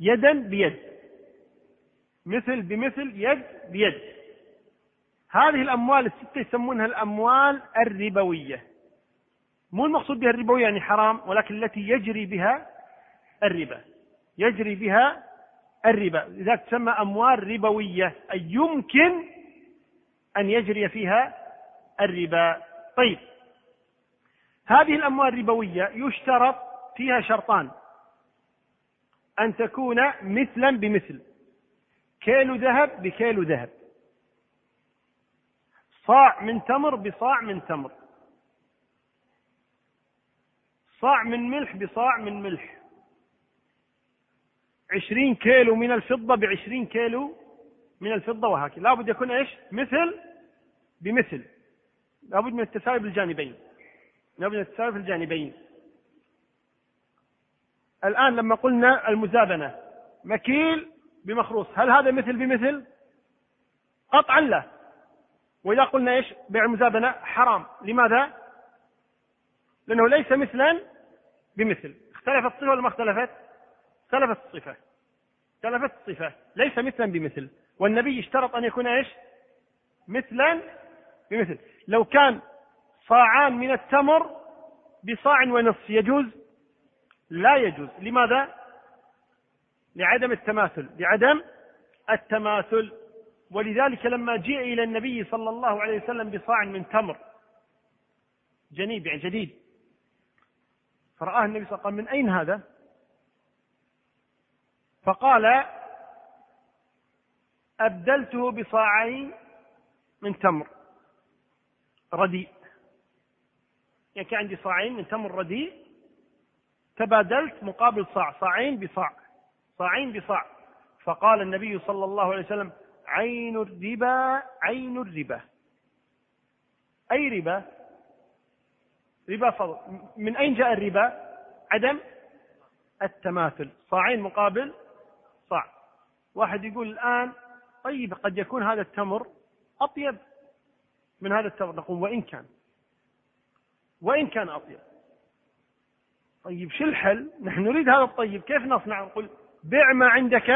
يدا بيد مثل بمثل يد بيد هذه الأموال الستة يسمونها الأموال الربوية. مو المقصود بها الربوية يعني حرام ولكن التي يجري بها الربا. يجري بها الربا. لذلك تسمى أموال ربوية أي يمكن أن يجري فيها الربا. طيب. هذه الأموال الربوية يشترط فيها شرطان. أن تكون مثلا بمثل. كيلو ذهب بكيلو ذهب. صاع من تمر بصاع من تمر. صاع من ملح بصاع من ملح. عشرين كيلو من الفضة بعشرين كيلو من الفضة وهكذا. لابد يكون إيش؟ مثل بمثل. لابد من التساوي بالجانبين. لابد من التساوي في الجانبين الآن لما قلنا المزابنة مكيل بمخروص. هل هذا مثل بمثل؟ قطعا لا. وإذا قلنا إيش؟ بيع المزابنة حرام. لماذا؟ لأنه ليس مثلا بمثل. اختلفت الصفة ولا ما اختلفت؟ اختلفت الصفة اختلفت الصفة ليس مثلا بمثل. والنبي اشترط أن يكون إيش؟ مثلا بمثل. لو كان صاعان من التمر بصاع ونصف يجوز؟ لا يجوز. لماذا؟ لعدم التماثل. لعدم التماثل. ولذلك لما جيء إلى النبي صلى الله عليه وسلم بصاع من تمر جنيب يعني جديد فرآه النبي صلى الله عليه وسلم من أين هذا؟ فقال أبدلته بصاعين من تمر رديء يعني كان عندي صاعين من تمر رديء تبادلت مقابل صاع صاعين بصاع صاعين بصاع فقال النبي صلى الله عليه وسلم عين الربا عين الربا. أي ربا؟ ربا فضل. من أين جاء الربا؟ عدم التماثل. صاعين مقابل صاع. واحد يقول الآن طيب قد يكون هذا التمر أطيب من هذا التمر. نقول وإن كان. وإن كان أطيب. طيب شو الحل؟ نحن نريد هذا الطيب. كيف نصنع؟ نقول بع ما عندك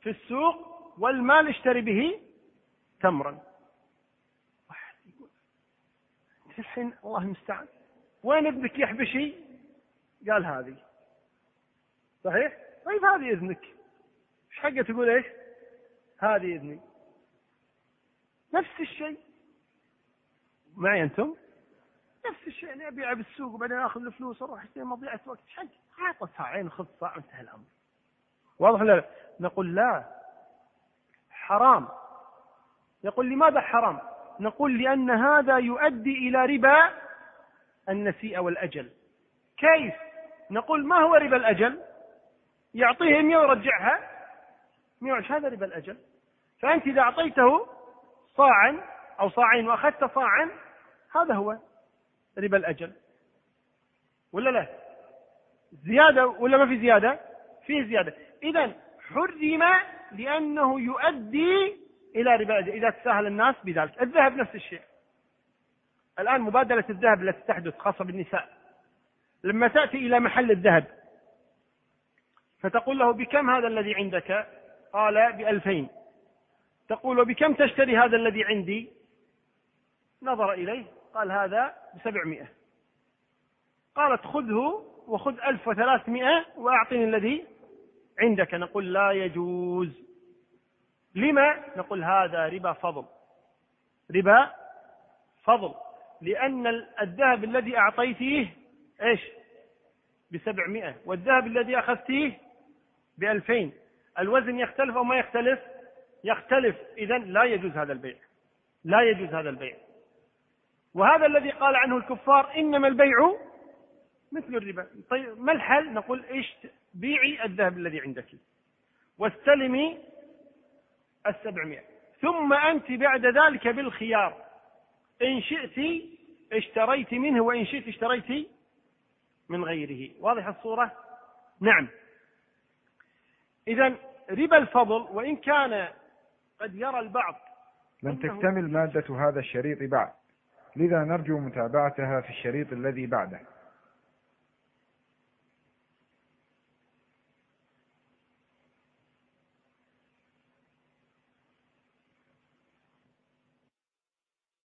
في السوق والمال اشتري به تمرا. واحد يقول الحين الله المستعان. وين ابنك يحبشي قال هذه. صحيح؟ طيب هذه إذنك. إيش حقه تقول إيش؟ هذه إذني. نفس الشيء. معي أنتم؟ نفس الشيء. يعني ابيع بالسوق وبعدين آخذ الفلوس أروح أشتري مضيعة وقت. حق. اعطى ساعين خذ ساعه وانتهى الأمر. واضح لا؟ نقول لا. حرام. يقول لماذا حرام؟ نقول لأن هذا يؤدي إلى ربا النسيئة والأجل. كيف؟ نقول ما هو ربا الأجل؟ يعطيه 100 ويرجعها. 120 هذا ربا الأجل. فأنت إذا أعطيته صاعا أو صاعين وأخذت صاعا هذا هو ربا الأجل. ولا لا؟ زيادة ولا ما في زيادة؟ في زيادة. إذا حرم لأنه يؤدي إلى ربا إذا تساهل الناس بذلك. الذهب نفس الشيء. الآن مبادلة الذهب التي تحدث خاصة بالنساء. لما تأتي إلى محل الذهب فتقول له بكم هذا الذي عندك؟ قال بألفين. تقول بكم تشتري هذا الذي عندي؟ نظر إليه قال هذا بسبعمائة. قالت خذه وخذ ألف وثلاثمائة وأعطني الذي عندك. نقول لا يجوز. لما نقول هذا ربا فضل؟ ربا فضل. لأن الذهب الذي أعطيتيه إيش؟ بسبعمائة. والذهب الذي أخذتيه بألفين. الوزن يختلف أو ما يختلف؟ يختلف. إذا لا يجوز هذا البيع. لا يجوز هذا البيع. وهذا الذي قال عنه الكفار إنما البيع مثل الربا. طيب ما الحل؟ نقول إيش؟ بيعي الذهب الذي عندك. واستلمي السبعمائة. ثم أنت بعد ذلك بالخيار. إن شئت اشتريت منه وإن شئت اشتريت من غيره. واضح الصورة؟ نعم. إذا ربا الفضل وإن كان قد يرى البعض لم تكتمل مادة هذا الشريط بعد. لذا نرجو متابعتها في الشريط الذي بعده.